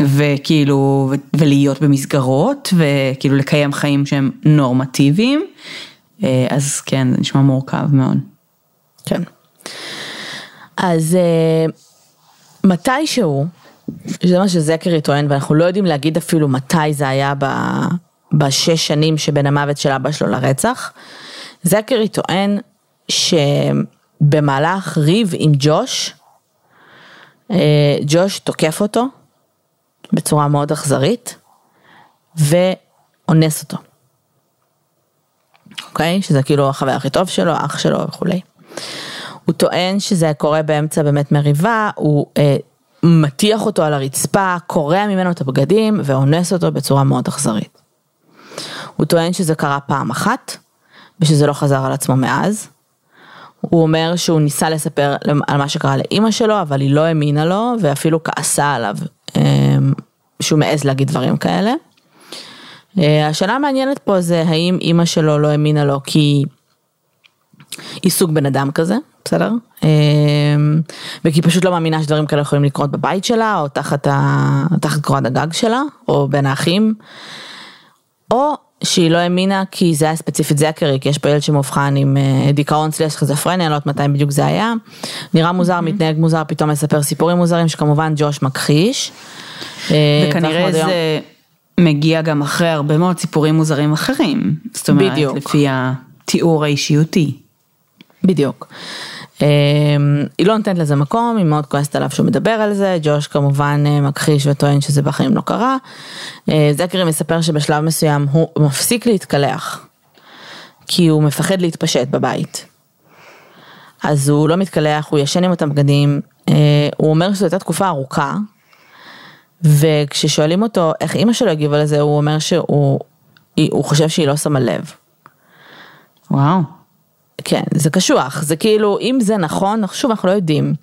וכאילו, ולהיות במסגרות, וכאילו לקיים חיים שהם נורמטיביים. אז כן, זה נשמע מורכב מאוד. כן. אז מתישהו, זה מה שזקרי טוען, ואנחנו לא יודעים להגיד אפילו מתי זה היה ב, בשש שנים שבין המוות של אבא שלו לרצח, זקרי טוען שבמהלך ריב עם ג'וש, ג'וש תוקף אותו בצורה מאוד אכזרית ואונס אותו. אוקיי? שזה כאילו החבר הכי טוב שלו, אח שלו וכולי. הוא טוען שזה קורה באמצע באמת מריבה, הוא אה, מטיח אותו על הרצפה, קורע ממנו את הבגדים ואונס אותו בצורה מאוד אכזרית. הוא טוען שזה קרה פעם אחת ושזה לא חזר על עצמו מאז. הוא אומר שהוא ניסה לספר על מה שקרה לאימא שלו, אבל היא לא האמינה לו ואפילו כעסה עליו אה, שהוא מעז להגיד דברים כאלה. השאלה המעניינת פה זה האם אימא שלו לא האמינה לו כי היא סוג בן אדם כזה, בסדר? וכי היא פשוט לא מאמינה שדברים כאלה יכולים לקרות בבית שלה או תחת, ה... תחת קורת הגג שלה או בין האחים. או שהיא לא האמינה כי זה היה ספציפית זקרי, כי יש פה ילד שמאובחן עם דיכאון סלש סכיזופרניה, אני לא יודעת מתי בדיוק זה היה. נראה מוזר, מתנהג מוזר, פתאום מספר סיפורים מוזרים שכמובן ג'וש מכחיש. וכנראה זה... מגיע גם אחרי הרבה מאוד סיפורים מוזרים אחרים. זאת אומרת, בדיוק. לפי התיאור האישיותי. בדיוק. היא לא נותנת לזה מקום, היא מאוד כועסת עליו שהוא מדבר על זה, ג'וש כמובן מכחיש וטוען שזה בחיים לא קרה. זקרי מספר שבשלב מסוים הוא מפסיק להתקלח, כי הוא מפחד להתפשט בבית. אז הוא לא מתקלח, הוא ישן עם אותם בגדים, אה, הוא אומר שזו הייתה תקופה ארוכה, וכששואלים אותו איך אימא שלו הגיבה לזה, הוא אומר שהוא הוא חושב שהיא לא שמה לב. וואו. כן, זה קשוח, זה כאילו, אם זה נכון, שוב אנחנו לא יודעים,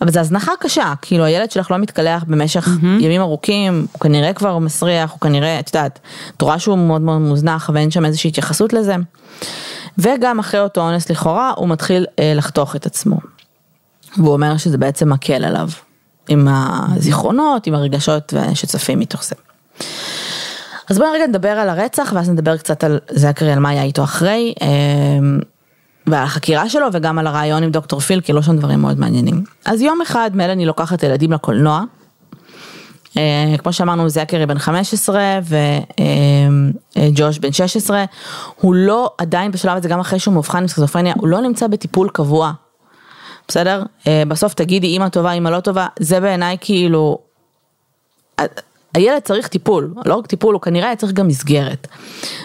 אבל זה הזנחה קשה, כאילו הילד שלך לא מתקלח במשך mm-hmm. ימים ארוכים, הוא כנראה כבר מסריח, הוא כנראה, את יודעת, את רואה שהוא מאוד מאוד מוזנח ואין שם איזושהי התייחסות לזה. וגם אחרי אותו אונס לכאורה, הוא מתחיל אה, לחתוך את עצמו. והוא אומר שזה בעצם מקל עליו, עם הזיכרונות, עם הרגשות שצפים מתוך זה. אז בואי רגע נדבר על הרצח ואז נדבר קצת על זכרי, על מה היה איתו אחרי. אה, ועל החקירה שלו וגם על הרעיון עם דוקטור פיל, כי לא שם דברים מאוד מעניינים. אז יום אחד מלאני לוקחת ילדים לקולנוע, אה, כמו שאמרנו זקרי בן 15 וג'וש בן 16, הוא לא עדיין בשלב הזה, גם אחרי שהוא מאובחן עם סכיזופרניה, הוא לא נמצא בטיפול קבוע. בסדר? אה, בסוף תגידי אימא טובה, אימא לא טובה, זה בעיניי כאילו, הילד צריך טיפול, לא רק טיפול, הוא כנראה צריך גם מסגרת,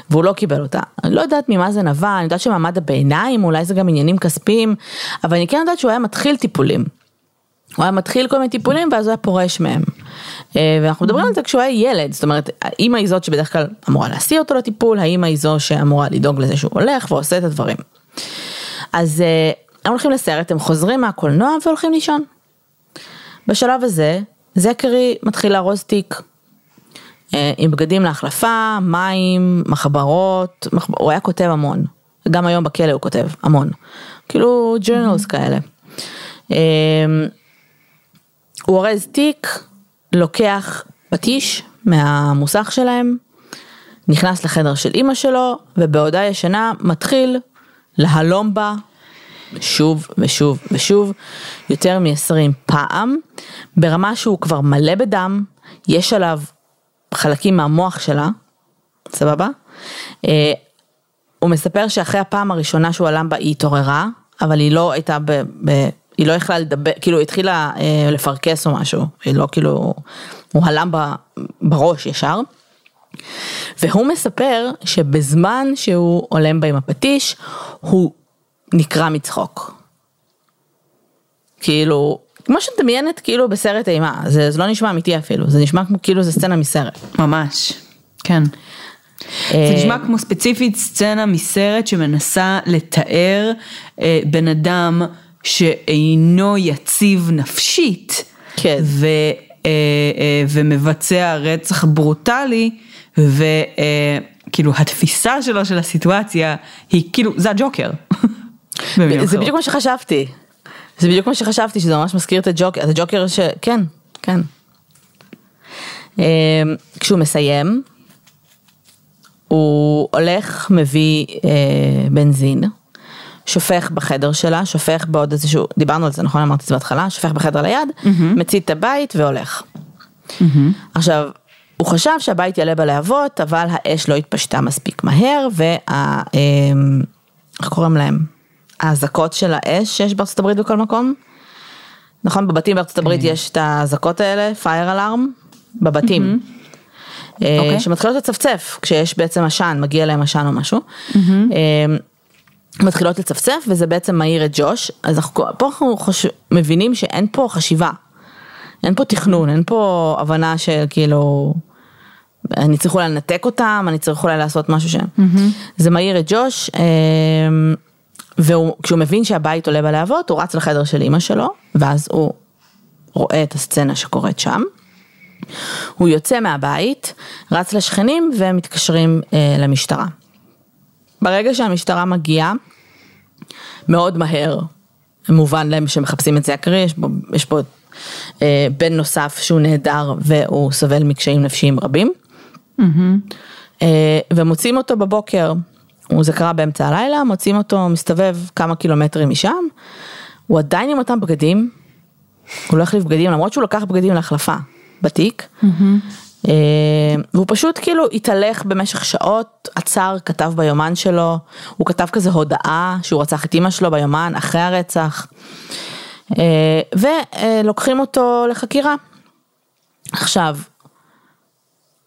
והוא לא קיבל אותה. אני לא יודעת ממה זה נבע, אני יודעת שמעמד הביניים, אולי זה גם עניינים כספיים, אבל אני כן יודעת שהוא היה מתחיל טיפולים. הוא היה מתחיל כל מיני טיפולים ואז הוא היה פורש מהם. אה, ואנחנו מדברים על זה כשהוא היה ילד, זאת אומרת, האמא היא זאת שבדרך כלל אמורה להסיע אותו לטיפול, האמא היא זו שאמורה לדאוג לזה שהוא הולך ועושה את הדברים. אז אה, הם הולכים לסרט, הם חוזרים מהקולנוע והולכים לישון. בשלב הזה, זקרי מתחיל לארוז תיק. אה, עם בגדים להחלפה, מים, מחברות, מחבר... הוא היה כותב המון. גם היום בכלא הוא כותב המון. כאילו ג'רנלס כאלה. אה, הוא אורז תיק, לוקח פטיש מהמוסך שלהם, נכנס לחדר של אימא שלו, ובעודה ישנה מתחיל להלום בה שוב ושוב ושוב, יותר מ-20 פעם, ברמה שהוא כבר מלא בדם, יש עליו חלקים מהמוח שלה, סבבה? אה, הוא מספר שאחרי הפעם הראשונה שהוא עלם בה היא התעוררה, אבל היא לא הייתה ב... ב היא לא יכלה לדבר, כאילו התחילה אה, לפרכס או משהו, היא לא כאילו, הוא הלם בה בראש ישר. והוא מספר שבזמן שהוא עולם בה עם הפטיש, הוא נקרע מצחוק. כאילו, כמו שאת מדמיינת כאילו בסרט אימה, זה, זה לא נשמע אמיתי אפילו, זה נשמע כמו כאילו זה סצנה מסרט. ממש, כן. אה, זה נשמע כמו ספציפית סצנה מסרט שמנסה לתאר אה, בן אדם שאינו יציב נפשית. כן. ו, אה, אה, ומבצע רצח ברוטלי, וכאילו אה, התפיסה שלו של הסיטואציה היא כאילו, זה הג'וקר. (laughs) זה בדיוק מה שחשבתי. זה בדיוק מה שחשבתי, שזה ממש מזכיר את הג'וקר, את הג'וקר ש... כן, כן. אמ, כשהוא מסיים, הוא הולך, מביא אה, בנזין, שופך בחדר שלה, שופך בעוד איזשהו, דיברנו על זה, נכון? אמרתי את זה בהתחלה, שופך בחדר ליד, mm-hmm. מצית את הבית והולך. Mm-hmm. עכשיו, הוא חשב שהבית יעלה בלהבות, אבל האש לא התפשטה מספיק מהר, וה... אמ, איך קוראים להם? האזעקות של האש שיש בארצות הברית בכל מקום. נכון, בבתים בארצות הברית כן. יש את האזעקות האלה, fire alarm, בבתים. Mm-hmm. Okay. שמתחילות לצפצף כשיש בעצם עשן, מגיע להם עשן או משהו. Mm-hmm. מתחילות לצפצף וזה בעצם מעיר את ג'וש, אז אנחנו, פה אנחנו חוש... מבינים שאין פה חשיבה, אין פה תכנון, אין פה הבנה של כאילו, אני צריך אולי לנתק אותם, אני צריך אולי לעשות משהו שם. Mm-hmm. זה מעיר את ג'וש. וכשהוא מבין שהבית עולה בלהבות, הוא רץ לחדר של אימא שלו, ואז הוא רואה את הסצנה שקורית שם. הוא יוצא מהבית, רץ לשכנים ומתקשרים אה, למשטרה. ברגע שהמשטרה מגיעה, מאוד מהר, מובן להם שמחפשים את זה הקרי, יש פה, יש פה אה, בן נוסף שהוא נהדר והוא סובל מקשיים נפשיים רבים. Mm-hmm. אה, ומוצאים אותו בבוקר זה קרה באמצע הלילה, מוצאים אותו מסתובב כמה קילומטרים משם, הוא עדיין עם אותם בגדים, הוא לא החליף בגדים למרות שהוא לקח בגדים להחלפה בתיק, mm-hmm. והוא פשוט כאילו התהלך במשך שעות, עצר, כתב ביומן שלו, הוא כתב כזה הודעה שהוא רצח את אימא שלו ביומן אחרי הרצח, אה, ולוקחים אותו לחקירה. עכשיו,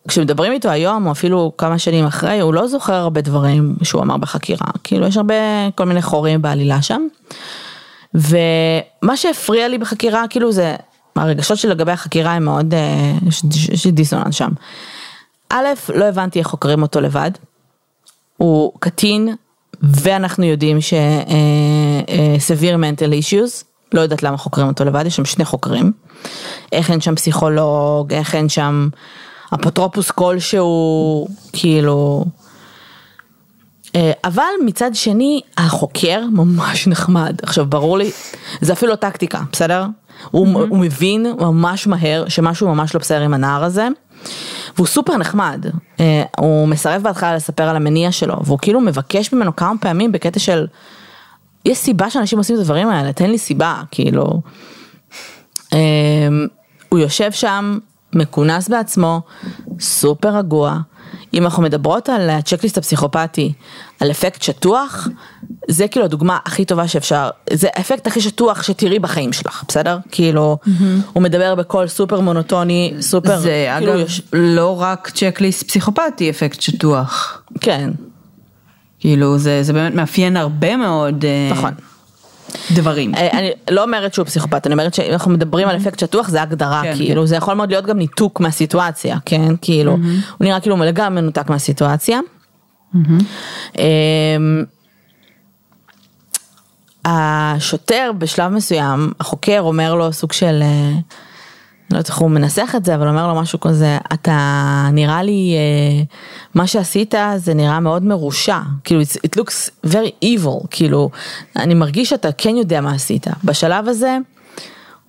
כשמדברים איתו היום, או אפילו כמה שנים אחרי, הוא לא זוכר הרבה דברים שהוא אמר בחקירה. כאילו, יש הרבה, כל מיני חורים בעלילה שם. ומה שהפריע לי בחקירה, כאילו זה, הרגשות שלי לגבי החקירה הם מאוד, אה, יש, לי דיסוננס שם. א', לא הבנתי איך חוקרים אותו לבד. הוא קטין, ואנחנו יודעים ש- אה, אה, mental issues, לא יודעת למה חוקרים אותו לבד, יש שם שני חוקרים. איך אין שם פסיכולוג, איך אין שם אפוטרופוס כלשהו, כאילו... אה, אבל מצד שני, החוקר ממש (laughs) נחמד. עכשיו, ברור לי, זה אפילו טקטיקה, בסדר? הוא, Mm-hmm. הוא מבין ממש מהר שמשהו ממש לא בסדר עם הנער הזה, והוא סופר נחמד. אה, הוא מסרב בהתחלה לספר על המניע שלו, והוא כאילו מבקש ממנו כמה פעמים בקטע של, יש סיבה שאנשים עושים את הדברים האלה, תן לי סיבה, כאילו. אה, הוא יושב שם, מכונס בעצמו, סופר רגוע. אם אנחנו מדברות על הצ'קליסט הפסיכופתי, על אפקט שטוח, זה כאילו הדוגמה הכי טובה שאפשר, זה האפקט הכי שטוח שתראי בחיים שלך, בסדר? כאילו, הוא מדבר בקול סופר מונוטוני, סופר, זה כאילו, אגב יש- לא רק צ'קליסט פסיכופתי, אפקט שטוח. כן, כאילו זה, זה באמת מאפיין הרבה מאוד אה, נכון. דברים. אה, אני לא אומרת שהוא פסיכופת, אני אומרת שאם אנחנו מדברים על אפקט שטוח זה הגדרה, כן, כאילו, זה יכול מאוד להיות גם ניתוק מהסיטואציה, כן? כאילו, הוא נראה כאילו לגמרי מנותק מהסיטואציה. אמ, השוטר בשלב מסוים, החוקר אומר לו סוג של, אה, לא יודעת איך הוא מנסח את זה, אבל אומר לו משהו כזה, אתה נראה לי, אה, מה שעשית זה נראה מאוד מרושע, כאילו it looks very evil, כאילו, אני מרגיש שאתה כן יודע מה עשית. בשלב הזה,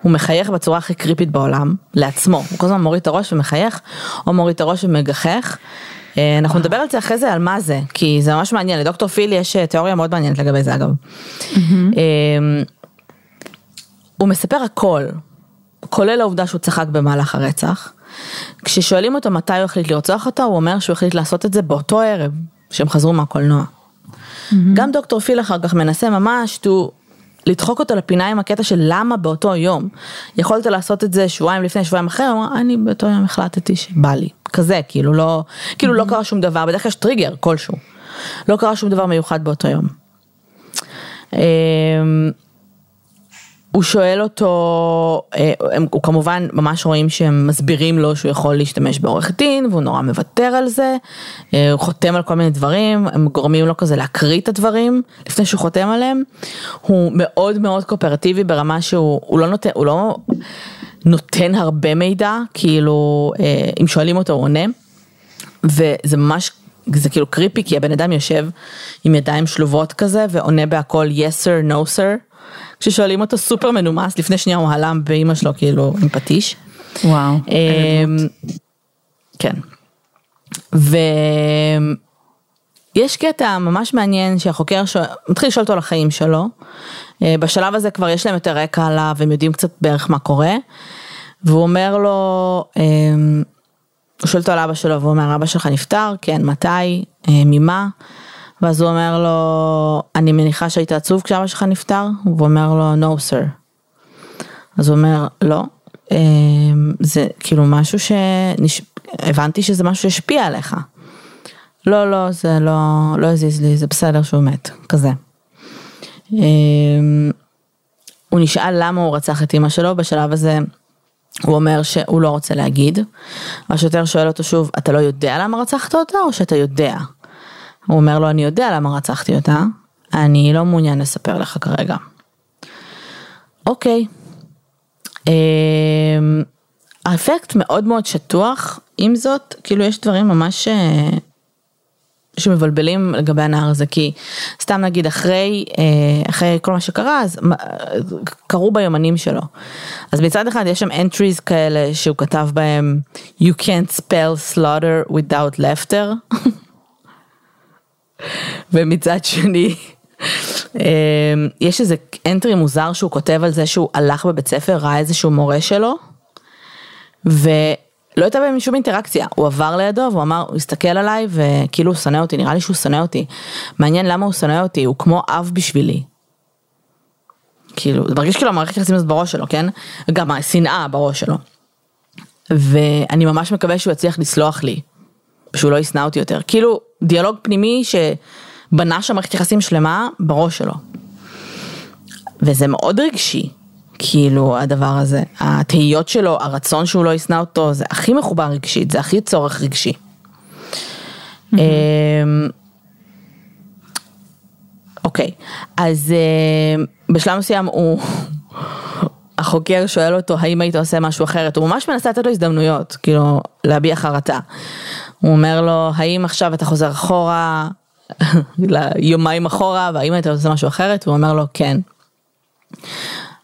הוא מחייך בצורה הכי קריפית בעולם, לעצמו, הוא כל הזמן מוריד את הראש ומחייך, או מוריד את הראש ומגחך. אה, אנחנו נדבר על זה אחרי זה, על מה זה, כי זה ממש מעניין, לדוקטור פיל יש אה, תיאוריה מאוד מעניינת לגבי זה אגב. אה, הוא מספר הכל, כולל העובדה שהוא צחק במהלך הרצח. כששואלים אותו מתי הוא החליט לרצוח אותה, הוא אומר שהוא החליט לעשות את זה באותו ערב שהם חזרו מהקולנוע. גם דוקטור פיל אחר כך מנסה ממש to לדחוק אותו לפינה עם הקטע של למה באותו יום. יכולת לעשות את זה שבועיים לפני, שבועיים אחרי, הוא אמר, אני באותו יום החלטתי שבא לי. כזה, כאילו לא, כאילו לא קרה שום דבר, בדרך כלל יש טריגר כלשהו. לא קרה שום דבר מיוחד באותו יום. הוא שואל אותו, אה, הם, הוא כמובן ממש רואים שהם מסבירים לו שהוא יכול להשתמש בעורך דין והוא נורא מוותר על זה, אה, הוא חותם על כל מיני דברים, הם גורמים לו כזה להקריא את הדברים לפני שהוא חותם עליהם, הוא מאוד מאוד קואופרטיבי ברמה שהוא הוא לא נותן, הוא לא נותן הרבה מידע, כאילו אה, אם שואלים אותו הוא עונה, וזה ממש, זה כאילו קריפי כי הבן אדם יושב עם ידיים שלובות כזה ועונה בהכל yes sir no sir. כששואלים אותו סופר מנומס, לפני שנייה הוא הלם באימא שלו כאילו עם פטיש. וואו. אמ, כן. ויש קטע ממש מעניין שהחוקר שואל, מתחיל לשאול אותו על החיים שלו. אה, בשלב הזה כבר יש להם יותר רקע עליו, הם יודעים קצת בערך מה קורה. והוא אומר לו, אמ, הוא שואל אותו על אבא שלו והוא אומר, אבא שלך נפטר? כן, מתי? אה, ממה? ואז הוא אומר לו, אני מניחה שהיית עצוב כשאבא שלך נפטר? והוא אומר לו, no sir. אז הוא אומר, לא, אמ, זה כאילו משהו שהבנתי שזה משהו שהשפיע עליך. לא, לא, זה לא, לא הזיז לי, זה בסדר שהוא מת, כזה. אמ, הוא נשאל למה הוא רצח את אמא שלו, בשלב הזה הוא אומר שהוא לא רוצה להגיד. השוטר שואל אותו שוב, אתה לא יודע למה רצחת אותה או שאתה יודע? הוא אומר לו, אני יודע למה רצחתי אותה, אני לא מעוניין לספר לך כרגע. אוקיי. אמ, האפקט מאוד מאוד שטוח, עם זאת, כאילו יש דברים ממש אה, שמבלבלים לגבי הנער הזה, כי סתם נגיד אחרי, אה, אחרי כל מה שקרה, אז קרו ביומנים שלו. אז מצד אחד יש שם entries כאלה שהוא כתב בהם You can't spell slaughter without laughter. (laughs) ומצד שני, אמ, יש איזה entry מוזר שהוא כותב על זה שהוא הלך בבית ספר, ראה איזשהו מורה שלו, ולא הייתה בהם שום אינטראקציה, הוא עבר לידו והוא אמר, הוא הסתכל עליי וכאילו הוא שונא אותי, נראה לי שהוא שונא אותי. מעניין למה הוא שונא אותי, הוא כמו אב בשבילי. כאילו, זה מרגיש כאילו המערכת יחסים הזאת בראש שלו, כן? גם השנאה בראש שלו. ואני ממש מקווה שהוא יצליח לסלוח לי, שהוא לא ישנא אותי יותר. כאילו, דיאלוג פנימי שבנה שם מערכת יחסים שלמה בראש שלו. וזה מאוד רגשי, כאילו הדבר הזה, התהיות שלו, הרצון שהוא לא ישנא אותו, זה הכי מחובר רגשית, זה הכי צורך רגשי. אמ, אוקיי, אז אה, בשלב מסוים הוא, (laughs) החוקר שואל אותו האם היית עושה משהו אחרת, הוא ממש מנסה לתת לו הזדמנויות, כאילו להביע חרטה. הוא אומר לו האם עכשיו אתה חוזר אחורה, (laughs) ליומיים אחורה, והאם היית עושה משהו אחרת, הוא אומר לו כן.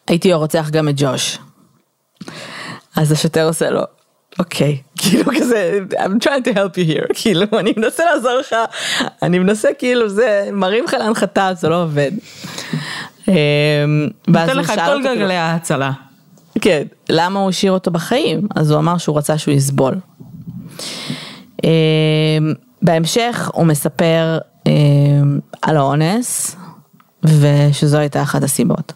הייתי רוצח גם את ג'וש. אז השוטר עושה לו, אוקיי, (laughs) כאילו כזה, I'm trying to help you here, (laughs) כאילו אני מנסה לעזור לך, אני מנסה כאילו זה, מרים לך להנחתה, זה לא עובד. אמ, נותן לך כל גלגלי כאילו- ההצלה. כן, למה הוא השאיר אותו בחיים? אז הוא אמר שהוא רצה שהוא יסבול. אמ, בהמשך הוא מספר אמ, על האונס, ושזו הייתה אחת הסיבות.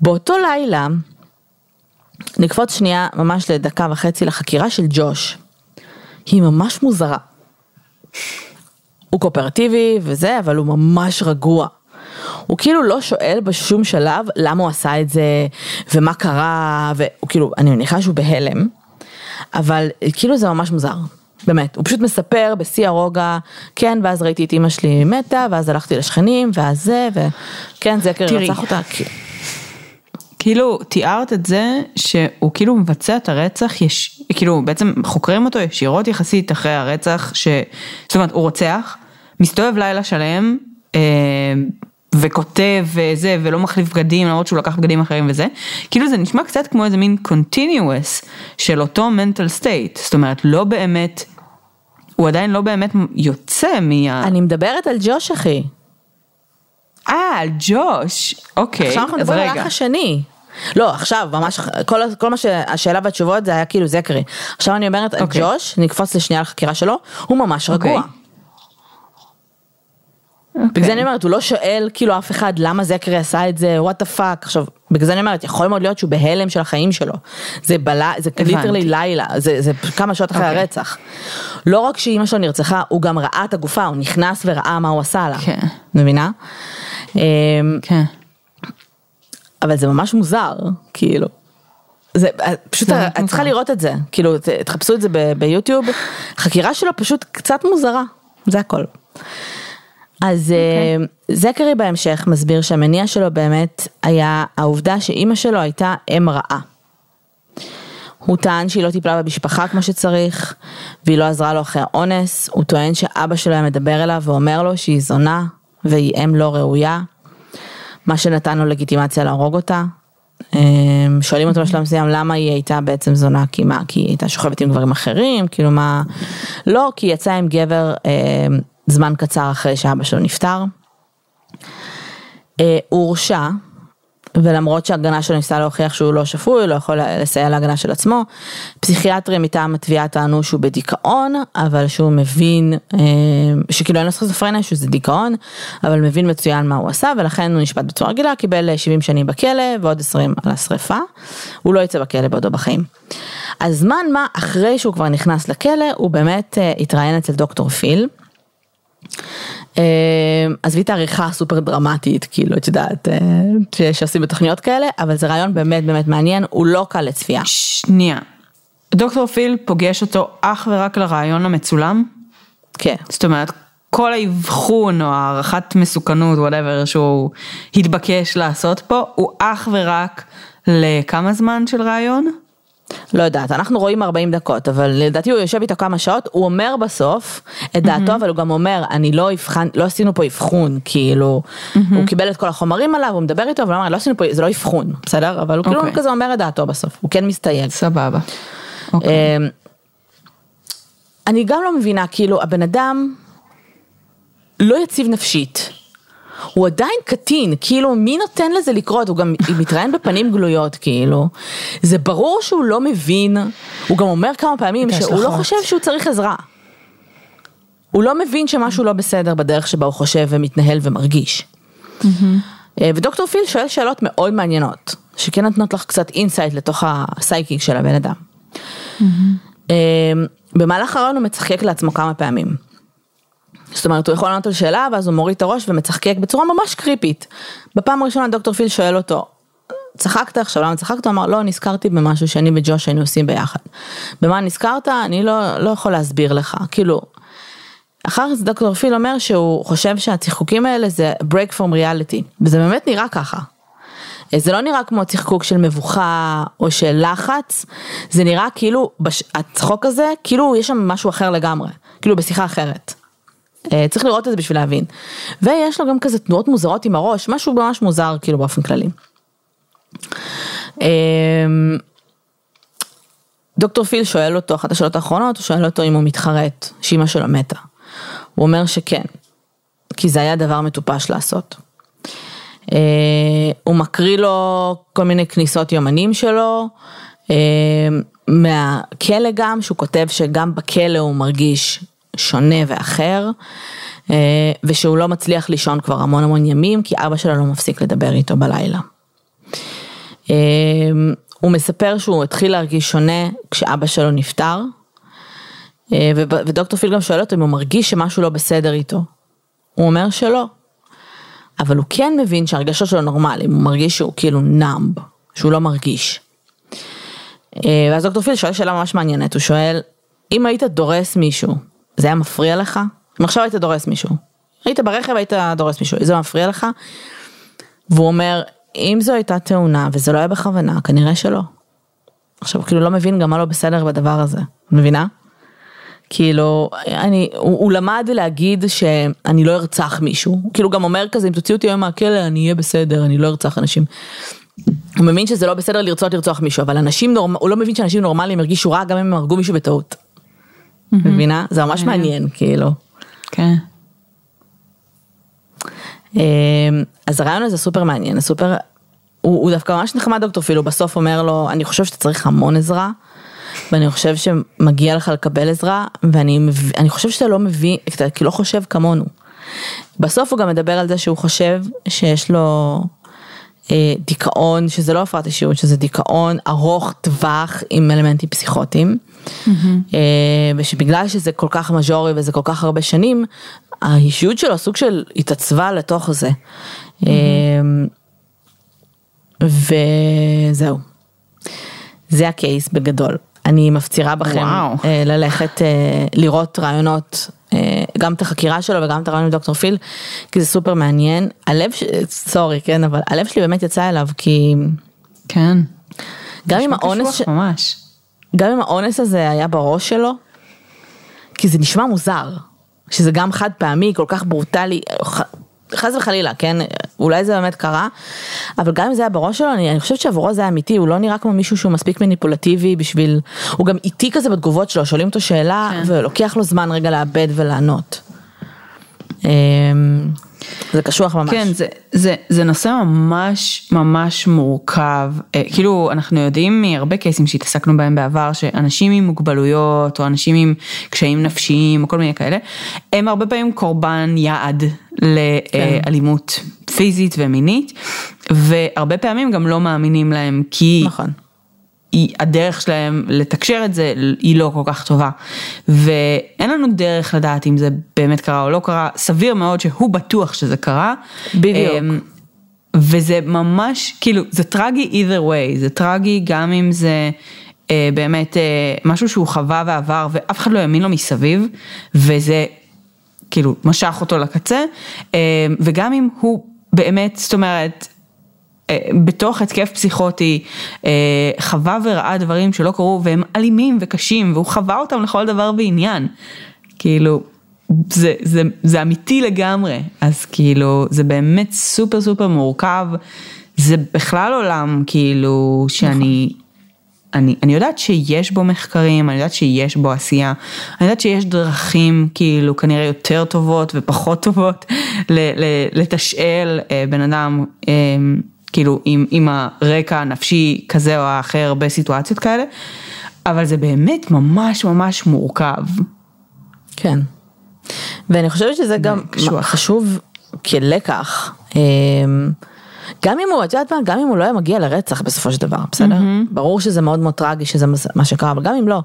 באותו לילה, נקפוץ שנייה ממש לדקה וחצי לחקירה של ג'וש. היא ממש מוזרה. הוא קואופרטיבי וזה, אבל הוא ממש רגוע. הוא כאילו לא שואל בשום שלב למה הוא עשה את זה, ומה קרה, והוא כאילו, אני מניחה שהוא בהלם, אבל כאילו זה ממש מוזר. באמת, הוא פשוט מספר בשיא הרוגע, כן, ואז ראיתי את אימא שלי מתה, ואז הלכתי לשכנים, ואז זה, וכן, זקר רצח אותה. כאילו תיארת את זה שהוא כאילו מבצע את הרצח, יש, כאילו בעצם חוקרים אותו ישירות יחסית אחרי הרצח, ש, זאת אומרת הוא רוצח, מסתובב לילה שלם אה, וכותב וזה ולא מחליף בגדים למרות שהוא לקח בגדים אחרים וזה, כאילו זה נשמע קצת כמו איזה מין continuous של אותו mental state, זאת אומרת לא באמת, הוא עדיין לא באמת יוצא מה... אני מדברת על ג'וש אחי. אה, על ג'וש, אוקיי, עכשיו אנחנו מדברים על האח השני. לא, עכשיו, ממש, כל, כל מה שהשאלה והתשובות זה היה כאילו זקרי. עכשיו אני אומרת, okay. אוקיי. ג'וש, נקפוץ לשנייה לחקירה שלו, הוא ממש רגוע. Okay. אוקיי. בגלל זה אני אומרת, הוא לא שואל כאילו אף אחד למה זקרי עשה את זה, what the fuck, עכשיו, בגלל זה אני אומרת, יכול מאוד להיות שהוא בהלם של החיים שלו. זה בלה, זה literally לילה, זה, זה כמה שעות אחרי okay. אוקיי. הרצח. לא רק שאימא שלו נרצחה, הוא גם ראה את הגופה, הוא נכנס וראה מה הוא עשה לה. כן. מבינה? כן. Okay. אבל זה ממש מוזר, כאילו. זה פשוט, את צריכה לראות את זה, כאילו, תחפשו את זה ביוטיוב, חקירה שלו פשוט קצת מוזרה, זה הכל. אז okay. אוקיי. אה, זכרי בהמשך מסביר שהמניע שלו באמת היה העובדה שאימא שלו הייתה אם רעה. הוא טען שהיא לא טיפלה במשפחה כמו שצריך, והיא לא עזרה לו אחרי האונס, הוא טוען שאבא שלו היה מדבר אליו ואומר לו שהיא זונה, והיא אם לא ראויה, מה שנתן לו לגיטימציה להרוג אותה. אמ, שואלים אותו בשלב מסוים למה היא הייתה בעצם זונה, כי מה, כי היא הייתה שוכבת עם גברים אחרים, כאילו מה, לא, כי היא יצאה עם גבר אמ, זמן קצר אחרי שאבא שלו נפטר. אה, הוא הורשע ולמרות שההגנה שלו ניסה להוכיח שהוא לא שפוי, לא יכול לסייע להגנה של עצמו. פסיכיאטרים מטעם התביעה טענו שהוא בדיכאון, אבל שהוא מבין, אה, שכאילו אין לו סכיזופרניה, שזה דיכאון, אבל מבין מצוין מה הוא עשה, ולכן הוא נשפט בצורה רגילה, קיבל 70 שנים בכלא ועוד 20 על השריפה. הוא לא יצא בכלא בעודו בחיים. אז זמן מה אחרי שהוא כבר נכנס לכלא, הוא באמת אה, התראיין אצל דוקטור פיל. אה, עזבי את העריכה הסופר דרמטית, כאילו, את יודעת, אה, שעושים בתוכניות כאלה, אבל זה רעיון באמת באמת מעניין, הוא לא קל לצפייה. שנייה, דוקטור פיל פוגש אותו אך ורק לריאיון המצולם? כן. זאת אומרת, כל האבחון או הערכת מסוכנות, whatever, שהוא התבקש לעשות פה, הוא אך ורק לכמה זמן של ריאיון? לא יודעת, אנחנו רואים 40 דקות, אבל לדעתי הוא יושב איתו כמה שעות, הוא אומר בסוף את דעתו, mm-hmm. אבל הוא גם אומר, אני לא אבחן, לא עשינו פה אבחון, כאילו, mm-hmm. הוא קיבל את כל החומרים עליו, הוא מדבר איתו, אבל הוא אמר, לא עשינו פה, זה לא אבחון, בסדר? אבל הוא okay. כאילו אוקיי. כזה אומר את דעתו בסוף, הוא כן מסתייג. סבבה. Okay. אוקיי. אמ, אני גם לא מבינה, כאילו, הבן אדם לא יציב נפשית. הוא עדיין קטין, כאילו מי נותן לזה לקרות, הוא גם מתראיין בפנים גלויות כאילו, זה ברור שהוא לא מבין, הוא גם אומר כמה פעמים שהוא לא חושב שהוא צריך עזרה. הוא לא מבין שמשהו לא בסדר בדרך שבה הוא חושב ומתנהל ומרגיש. אה, ודוקטור פיל שואל שאלות מאוד מעניינות, שכן נותנות לך קצת insight לתוך ה thinking של הבן אדם. אה, במהלך הרעיון הוא מצחק לעצמו כמה פעמים. זאת אומרת, הוא יכול לענות על שאלה, ואז הוא מוריד את הראש ומצחקק בצורה ממש קריפית. בפעם הראשונה דוקטור פיל שואל אותו, צחקת עכשיו, למה צחקת? הוא אמר, לא, נזכרתי במשהו שאני וג'וש היינו עושים ביחד. במה נזכרת? אני לא, לא יכול להסביר לך. כאילו, אחר כך דוקטור פיל אומר שהוא חושב שהצחקוקים האלה זה break from reality, וזה באמת נראה ככה. זה לא נראה כמו צחקוק של מבוכה או של לחץ, זה נראה כאילו, בש... הצחוק הזה, כאילו יש שם משהו אחר לגמרי, כאילו בשיחה אחרת. אה, צריך לראות את זה בשביל להבין. ויש לו גם כזה תנועות מוזרות עם הראש, משהו ממש מוזר כאילו באופן כללי. אמ, דוקטור פיל שואל אותו, אחת השאלות האחרונות, הוא שואל אותו אם הוא מתחרט שאימא שלו מתה. הוא אומר שכן, כי זה היה דבר מטופש לעשות. אה, הוא מקריא לו כל מיני כניסות יומנים שלו, אה, מהכלא גם, שהוא כותב שגם בכלא הוא מרגיש שונה ואחר, אה, ושהוא לא מצליח לישון כבר המון המון ימים, כי אבא שלו לא מפסיק לדבר איתו בלילה. הוא מספר שהוא התחיל להרגיש שונה כשאבא שלו נפטר, ודוקטור פיל גם שואל אותו אם הוא מרגיש שמשהו לא בסדר איתו. הוא אומר שלא, אבל הוא כן מבין שהרגשות שלו נורמליים, הוא מרגיש שהוא כאילו נאמב, שהוא לא מרגיש. אה, ואז דוקטור פיל שואל שאלה ממש מעניינת, הוא שואל, אם היית דורס מישהו, זה היה מפריע לך? אם עכשיו היית דורס מישהו, היית ברכב היית דורס מישהו, זה מפריע לך? והוא אומר, אם זו הייתה תאונה וזה לא היה בכוונה, כנראה שלא. עכשיו כאילו לא מבין גם מה לא בסדר בדבר הזה, מבינה? כאילו, אני, הוא, הוא למד להגיד שאני לא ארצח מישהו, כאילו גם אומר כזה, אם תוציאו אותי היום מהכלא אני אהיה בסדר, אני לא ארצח אנשים. הוא מבין שזה לא בסדר לרצות לרצוח מישהו, אבל אנשים, נורמ... הוא לא מבין שאנשים נורמליים ירגישו רע גם אם הם הרגו מישהו בטעות. מבינה? זה ממש מעניין, כאילו. כן. אמ, אז הרעיון הזה סופר מעניין, סופר, הוא, הוא דווקא ממש נחמד דוקטור פילו, בסוף אומר לו, אני חושב שאתה צריך המון עזרה. ואני חושב שמגיע לך לקבל עזרה, ואני אני חושב שאתה לא מבין, אתה כאילו לא חושב כמונו. בסוף הוא גם מדבר על זה שהוא חושב שיש לו אה, דיכאון, שזה לא הפרעת אישיות, שזה דיכאון ארוך טווח עם אלמנטים פסיכוטיים, mm-hmm. ושבגלל שזה כל כך מז'ורי וזה כל כך הרבה שנים, האישיות שלו סוג של התעצבה לתוך זה. Mm-hmm. וזהו. זה הקייס בגדול. אני מפצירה בכם וואו. אה, ללכת לראות רעיונות, גם את החקירה שלו וגם את הרעיון עם דוקטור פיל, כי זה סופר מעניין. הלב, סורי, כן, אבל הלב שלי באמת יצא אליו, כי... כן. גם עם האונס... ש... ממש. גם אם האונס הזה היה בראש שלו, כי זה נשמע מוזר, שזה גם חד פעמי, כל כך ברוטלי, חס וחלילה, כן, אולי זה באמת קרה, אבל גם אם זה היה בראש שלו, אני, אני חושבת שעבורו זה היה אמיתי, הוא לא נראה כמו מישהו שהוא מספיק מניפולטיבי בשביל, הוא גם איטי כזה בתגובות שלו, שואלים אותו שאלה, כן. ולוקח לו זמן רגע לאבד ולענות. זה קשוח ממש. כן, זה, זה, זה נושא ממש ממש מורכב, אה, כאילו אנחנו יודעים מהרבה קייסים שהתעסקנו בהם בעבר, שאנשים עם מוגבלויות או אנשים עם קשיים נפשיים או כל מיני כאלה, הם הרבה פעמים קורבן יעד לאלימות כן. פיזית ומינית, והרבה פעמים גם לא מאמינים להם כי... נכון. היא, הדרך שלהם לתקשר את זה היא לא כל כך טובה. ואין לנו דרך לדעת אם זה באמת קרה או לא קרה, סביר מאוד שהוא בטוח שזה קרה. בדיוק. אמ, וזה ממש, כאילו, זה טרגי either way, זה טרגי גם אם זה אה, באמת אה, משהו שהוא חווה ועבר ואף אחד לא האמין לו מסביב, וזה כאילו משך אותו לקצה, אה, וגם אם הוא באמת, זאת אומרת, בתוך התקף פסיכוטי אה, חווה וראה דברים שלא קרו והם אלימים וקשים והוא חווה אותם לכל דבר ועניין. כאילו, זה, זה, זה אמיתי לגמרי, אז כאילו, זה באמת סופר סופר מורכב, זה בכלל עולם כאילו שאני. אני, אני יודעת שיש בו מחקרים, אני יודעת שיש בו עשייה, אני יודעת שיש דרכים כאילו כנראה יותר טובות ופחות טובות לתשאל אה, בן אדם כאילו עם, עם הרקע הנפשי כזה או האחר בסיטואציות כאלה, אבל זה באמת ממש ממש מורכב. כן. ואני חושבת שזה גם קשוח. חשוב כלקח. אמ, גם אם הוא, את יודעת מה, גם אם הוא לא היה מגיע לרצח בסופו של דבר, בסדר? Mm-hmm. ברור שזה מאוד מאוד טרגי שזה מה שקרה, אבל גם אם לא.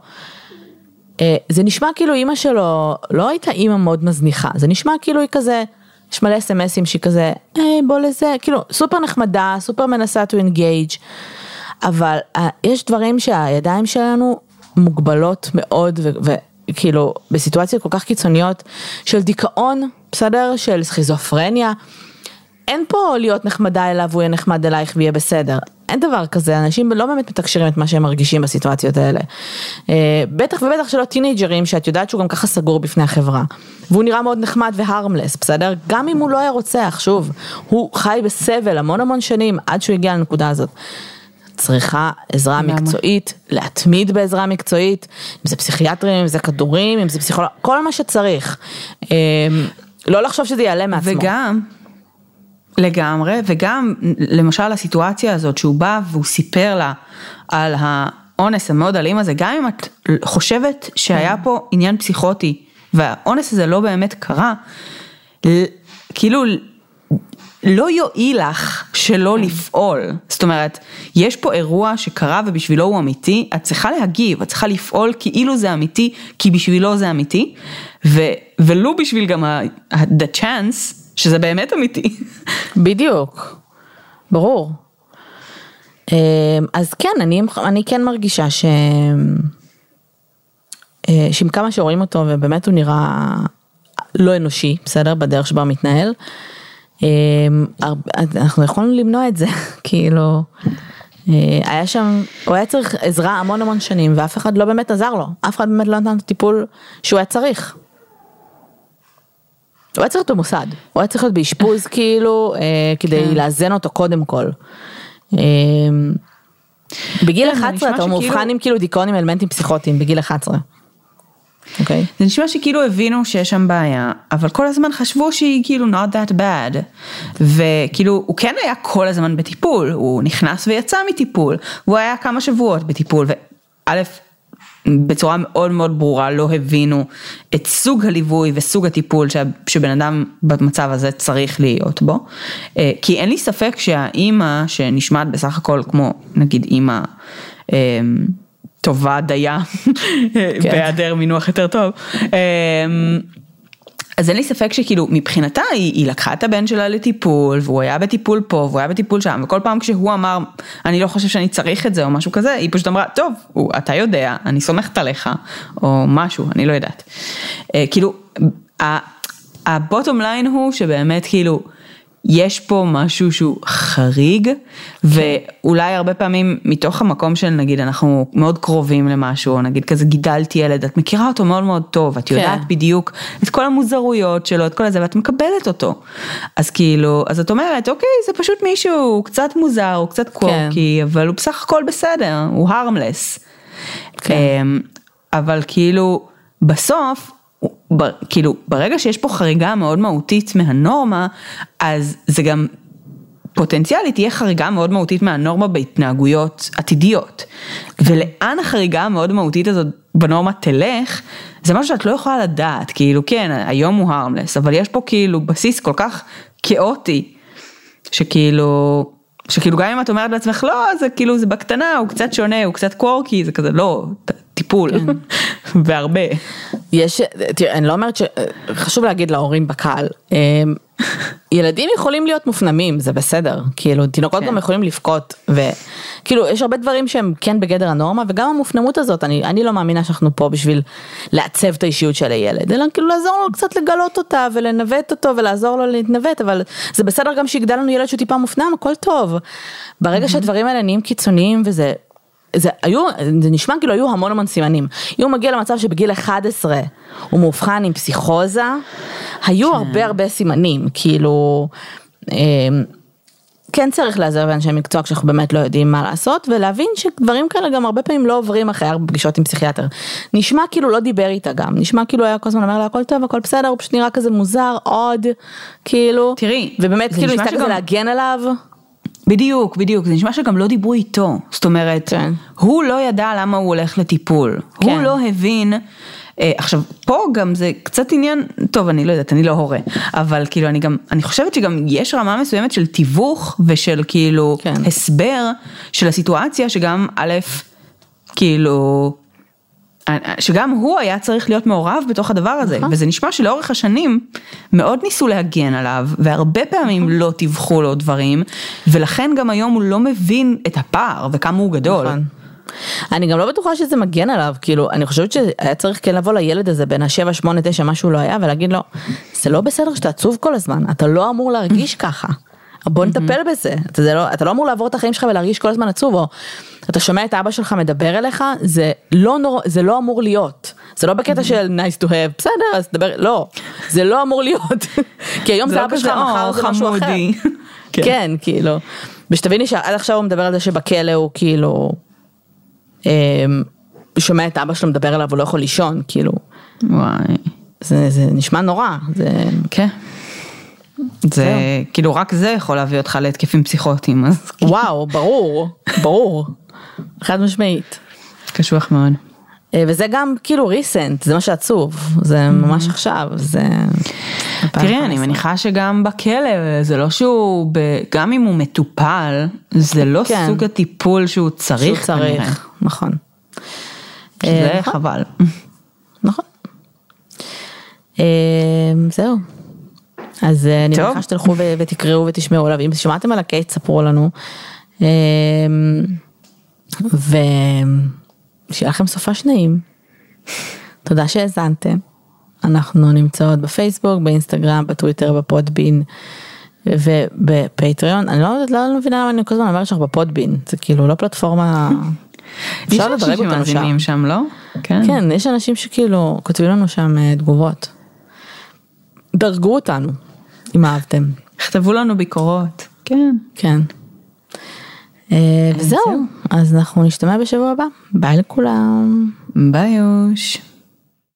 אה, זה נשמע כאילו אימא שלו לא הייתה אימא מאוד מזניחה, זה נשמע כאילו היא כזה, יש מלא אסמסים שהיא כזה, היי בוא לזה, כאילו סופר נחמדה, סופר מנסה to engage, אבל אה, יש דברים שהידיים שלנו מוגבלות מאוד וכאילו בסיטואציות כל כך קיצוניות של דיכאון, בסדר? של סכיזופרניה. אין פה להיות נחמדה אליו, הוא יהיה נחמד אלייך ויהיה בסדר. אין דבר כזה, אנשים לא באמת מתקשרים את מה שהם מרגישים בסיטואציות האלה. אה, בטח ובטח שלא טינג'רים שאת יודעת שהוא גם ככה סגור בפני החברה. והוא נראה מאוד נחמד והרמלס, בסדר? גם אם הוא לא היה רוצח, שוב, הוא חי בסבל המון המון שנים עד שהוא הגיע לנקודה הזאת. צריכה עזרה מקצועית, להתמיד בעזרה מקצועית, אם זה פסיכיאטרים, אם זה כדורים, אם זה פסיכולוג, כל מה שצריך. אה, לא לחשוב שזה יעלה מעצמו. וגם, לגמרי, וגם למשל הסיטואציה הזאת שהוא בא והוא סיפר לה על האונס המאוד אלים הזה, גם אם את חושבת שהיה פה עניין פסיכוטי והאונס הזה לא באמת קרה, כאילו לא יועיל לך שלא כן. לפעול, זאת אומרת, יש פה אירוע שקרה ובשבילו הוא אמיתי, את צריכה להגיב, את צריכה לפעול כאילו זה אמיתי, כי בשבילו זה אמיתי, ו, ולו בשביל גם ה-the chance שזה באמת אמיתי. בדיוק, ברור. אמ, אז כן, אני, אני כן מרגישה ש... אה, שעם כמה שרואים אותו ובאמת הוא נראה לא אנושי, בסדר? בדרך שבה מתנהל. אמ, אנחנו יכולנו למנוע את זה, (laughs) כאילו, אה, היה שם, הוא היה צריך עזרה המון המון שנים ואף אחד לא באמת עזר לו, אף אחד באמת לא נתן את הטיפול שהוא היה צריך. הוא היה צריך להיות במוסד, הוא היה צריך להיות באשפוז (laughs) כאילו, אה, כדי כן. לאזן אותו קודם כל. אה, בגיל 11 כן, אתה מאובחן עם כאילו דיכאון עם אלמנטים פסיכוטיים, בגיל 11. אוקיי. זה נשמע שכאילו הבינו שיש שם בעיה, אבל כל הזמן חשבו שהיא כאילו not that bad. וכאילו, הוא כן היה כל הזמן בטיפול, הוא נכנס ויצא מטיפול, והוא היה כמה שבועות בטיפול, וא', בצורה מאוד מאוד ברורה לא הבינו את סוג הליווי וסוג הטיפול שבן אדם במצב הזה צריך להיות בו. אה, כי אין לי ספק שהאימא שנשמעת בסך הכל כמו נגיד אימא אה, טובה דייה, (laughs) כן. בהיעדר מינוח יותר טוב. אז אין לי ספק שכאילו מבחינתה היא, היא לקחה את הבן שלה לטיפול והוא היה בטיפול פה והוא היה בטיפול שם וכל פעם כשהוא אמר אני לא חושב שאני צריך את זה או משהו כזה היא פשוט אמרה טוב הוא, אתה יודע אני סומכת עליך או משהו אני לא יודעת. אה, כאילו הבוטום ליין הוא שבאמת כאילו יש פה משהו שהוא חריג, ואולי הרבה פעמים מתוך המקום של נגיד אנחנו מאוד קרובים למשהו, או נגיד כזה גידלתי ילד, את מכירה אותו מאוד מאוד טוב, את יודעת כן. בדיוק את כל המוזרויות שלו, את כל הזה, ואת מקבלת אותו. אז כאילו, אז את אומרת, אוקיי, זה פשוט מישהו, הוא קצת מוזר, הוא קצת קורקי, כן. אבל הוא בסך הכל בסדר, הוא הרמלס. כן. אמ, אבל כאילו, בסוף, כאילו ברגע שיש פה חריגה מאוד מהותית מהנורמה, אז זה גם פוטנציאלית תהיה חריגה מאוד מהותית מהנורמה בהתנהגויות עתידיות. ולאן החריגה המאוד מהותית הזאת בנורמה תלך, זה משהו שאת לא יכולה לדעת, כאילו כן, היום הוא הרמלס, אבל יש פה כאילו בסיס כל כך כאוטי, שכאילו, שכאילו גם אם את אומרת לעצמך לא, זה כאילו זה בקטנה, הוא קצת שונה, הוא קצת קורקי, זה כזה לא, טיפול, כן. (laughs) והרבה. יש, תראה, אני לא אומרת ש... חשוב להגיד להורים בקהל, אמ, ילדים יכולים להיות מופנמים, זה בסדר, כאילו תינוקות כן. גם יכולים לבכות, וכאילו יש הרבה דברים שהם כן בגדר הנורמה, וגם המופנמות הזאת, אני, אני לא מאמינה שאנחנו פה בשביל לעצב את האישיות של הילד, אלא כאילו לעזור לו קצת לגלות אותה ולנווט אותו ולעזור לו להתנווט, אבל זה בסדר גם שיגדל לנו ילד שהוא טיפה מופנם, הכל טוב. ברגע שהדברים האלה נהיים קיצוניים וזה זה היו, זה נשמע כאילו היו המון המון סימנים. אם הוא מגיע למצב שבגיל 11 הוא מאובחן עם פסיכוזה, היו כן. הרבה הרבה סימנים, כאילו, אמ, כן צריך להיעזר באנשי מקצוע כשאנחנו באמת לא יודעים מה לעשות, ולהבין שדברים כאלה גם הרבה פעמים לא עוברים אחרי הרבה פגישות עם פסיכיאטר. נשמע כאילו לא דיבר איתה גם, נשמע כאילו היה כל הזמן אומר לה הכל טוב, הכל בסדר, הוא פשוט נראה כזה מוזר, עוד, כאילו, תראי, ובאמת כאילו ניסתה כזה להגן עליו. בדיוק, בדיוק, זה נשמע שגם לא דיברו איתו, זאת אומרת, כן. הוא לא ידע למה הוא הולך לטיפול, כן. הוא לא הבין, אה, עכשיו פה גם זה קצת עניין, טוב אני לא יודעת, אני לא הורה, אבל כאילו אני גם, אני חושבת שגם יש רמה מסוימת של תיווך ושל כאילו כן. הסבר של הסיטואציה שגם א', כאילו, שגם הוא היה צריך להיות מעורב בתוך הדבר הזה, נכון. וזה נשמע שלאורך השנים מאוד ניסו להגן עליו, והרבה פעמים נכון. לא טיווחו לו דברים, ולכן גם היום הוא לא מבין את הפער וכמה הוא גדול. נכון. אני גם לא בטוחה שזה מגן עליו, כאילו, אני חושבת שהיה צריך כן לבוא לילד הזה בין השבע, שמונה, תשע, מה שהוא לא היה, ולהגיד לו, זה לא בסדר שאתה עצוב כל הזמן, אתה לא אמור להרגיש (laughs) ככה. בוא נטפל בזה, אתה, זה לא, אתה לא אמור לעבור את החיים שלך ולהרגיש כל הזמן עצוב, או אתה שומע את אבא שלך מדבר אליך, זה לא, נור, זה לא אמור להיות. זה לא בקטע של nice to have, בסדר, אז תדבר, לא, זה לא אמור להיות. (laughs) כי היום זה זה לא אבא שלך, כזה, מחר "או, זה משהו אחר. חמודי." (laughs) כן. כן, כאילו. ושתביני שעד עכשיו הוא מדבר על זה שבכלא הוא כאילו, אמ, שומע את אבא שלו מדבר אליו, הוא לא יכול לישון, כאילו, וואי. זה, זה נשמע נורא, זה, כן. זה כאילו רק זה יכול להביא אותך להתקפים פסיכוטיים, אז (laughs) וואו, ברור, ברור, חד משמעית. קשוח מאוד. אה, וזה גם כאילו ריסנט, זה מה שעצוב, זה ממש עכשיו, זה... תראי, אני 2015. מניחה שגם בכלא, זה לא שהוא, ב... גם אם הוא מטופל, זה לא כן. סוג הטיפול שהוא צריך שהוא. צריך, נכון. זה אה, נכון. חבל. נכון. אה, זהו. אז אה, אני טוב. מניחה שתלכו ותקראו ותשמעו עליו, אם שמעתם על הקייט ספרו לנו. אה, ושיהיה לכם סופש נעים. תודה שהאזנתם. אנחנו נמצאות בפייסבוק, באינסטגרם, בטוויטר, בפודבין ובפטריון. אני לא, יודעת- לא מבינה למה אני כל הזמן אומרת שאנחנו בפודבין, זה כאילו לא פלטפורמה... (laughs) יש אפשר אנשים לדרג אותנו שם. שמאזינים שם, לא? כן. כן, יש אנשים שכאילו כותבים לנו שם אה, תגובות. דרגו אותנו, אם אהבתם. כתבו לנו ביקורות. כן. כן. אה, וזהו, אז אנחנו נשתמע בשבוע הבא. ביי לכולם. ביי יוש.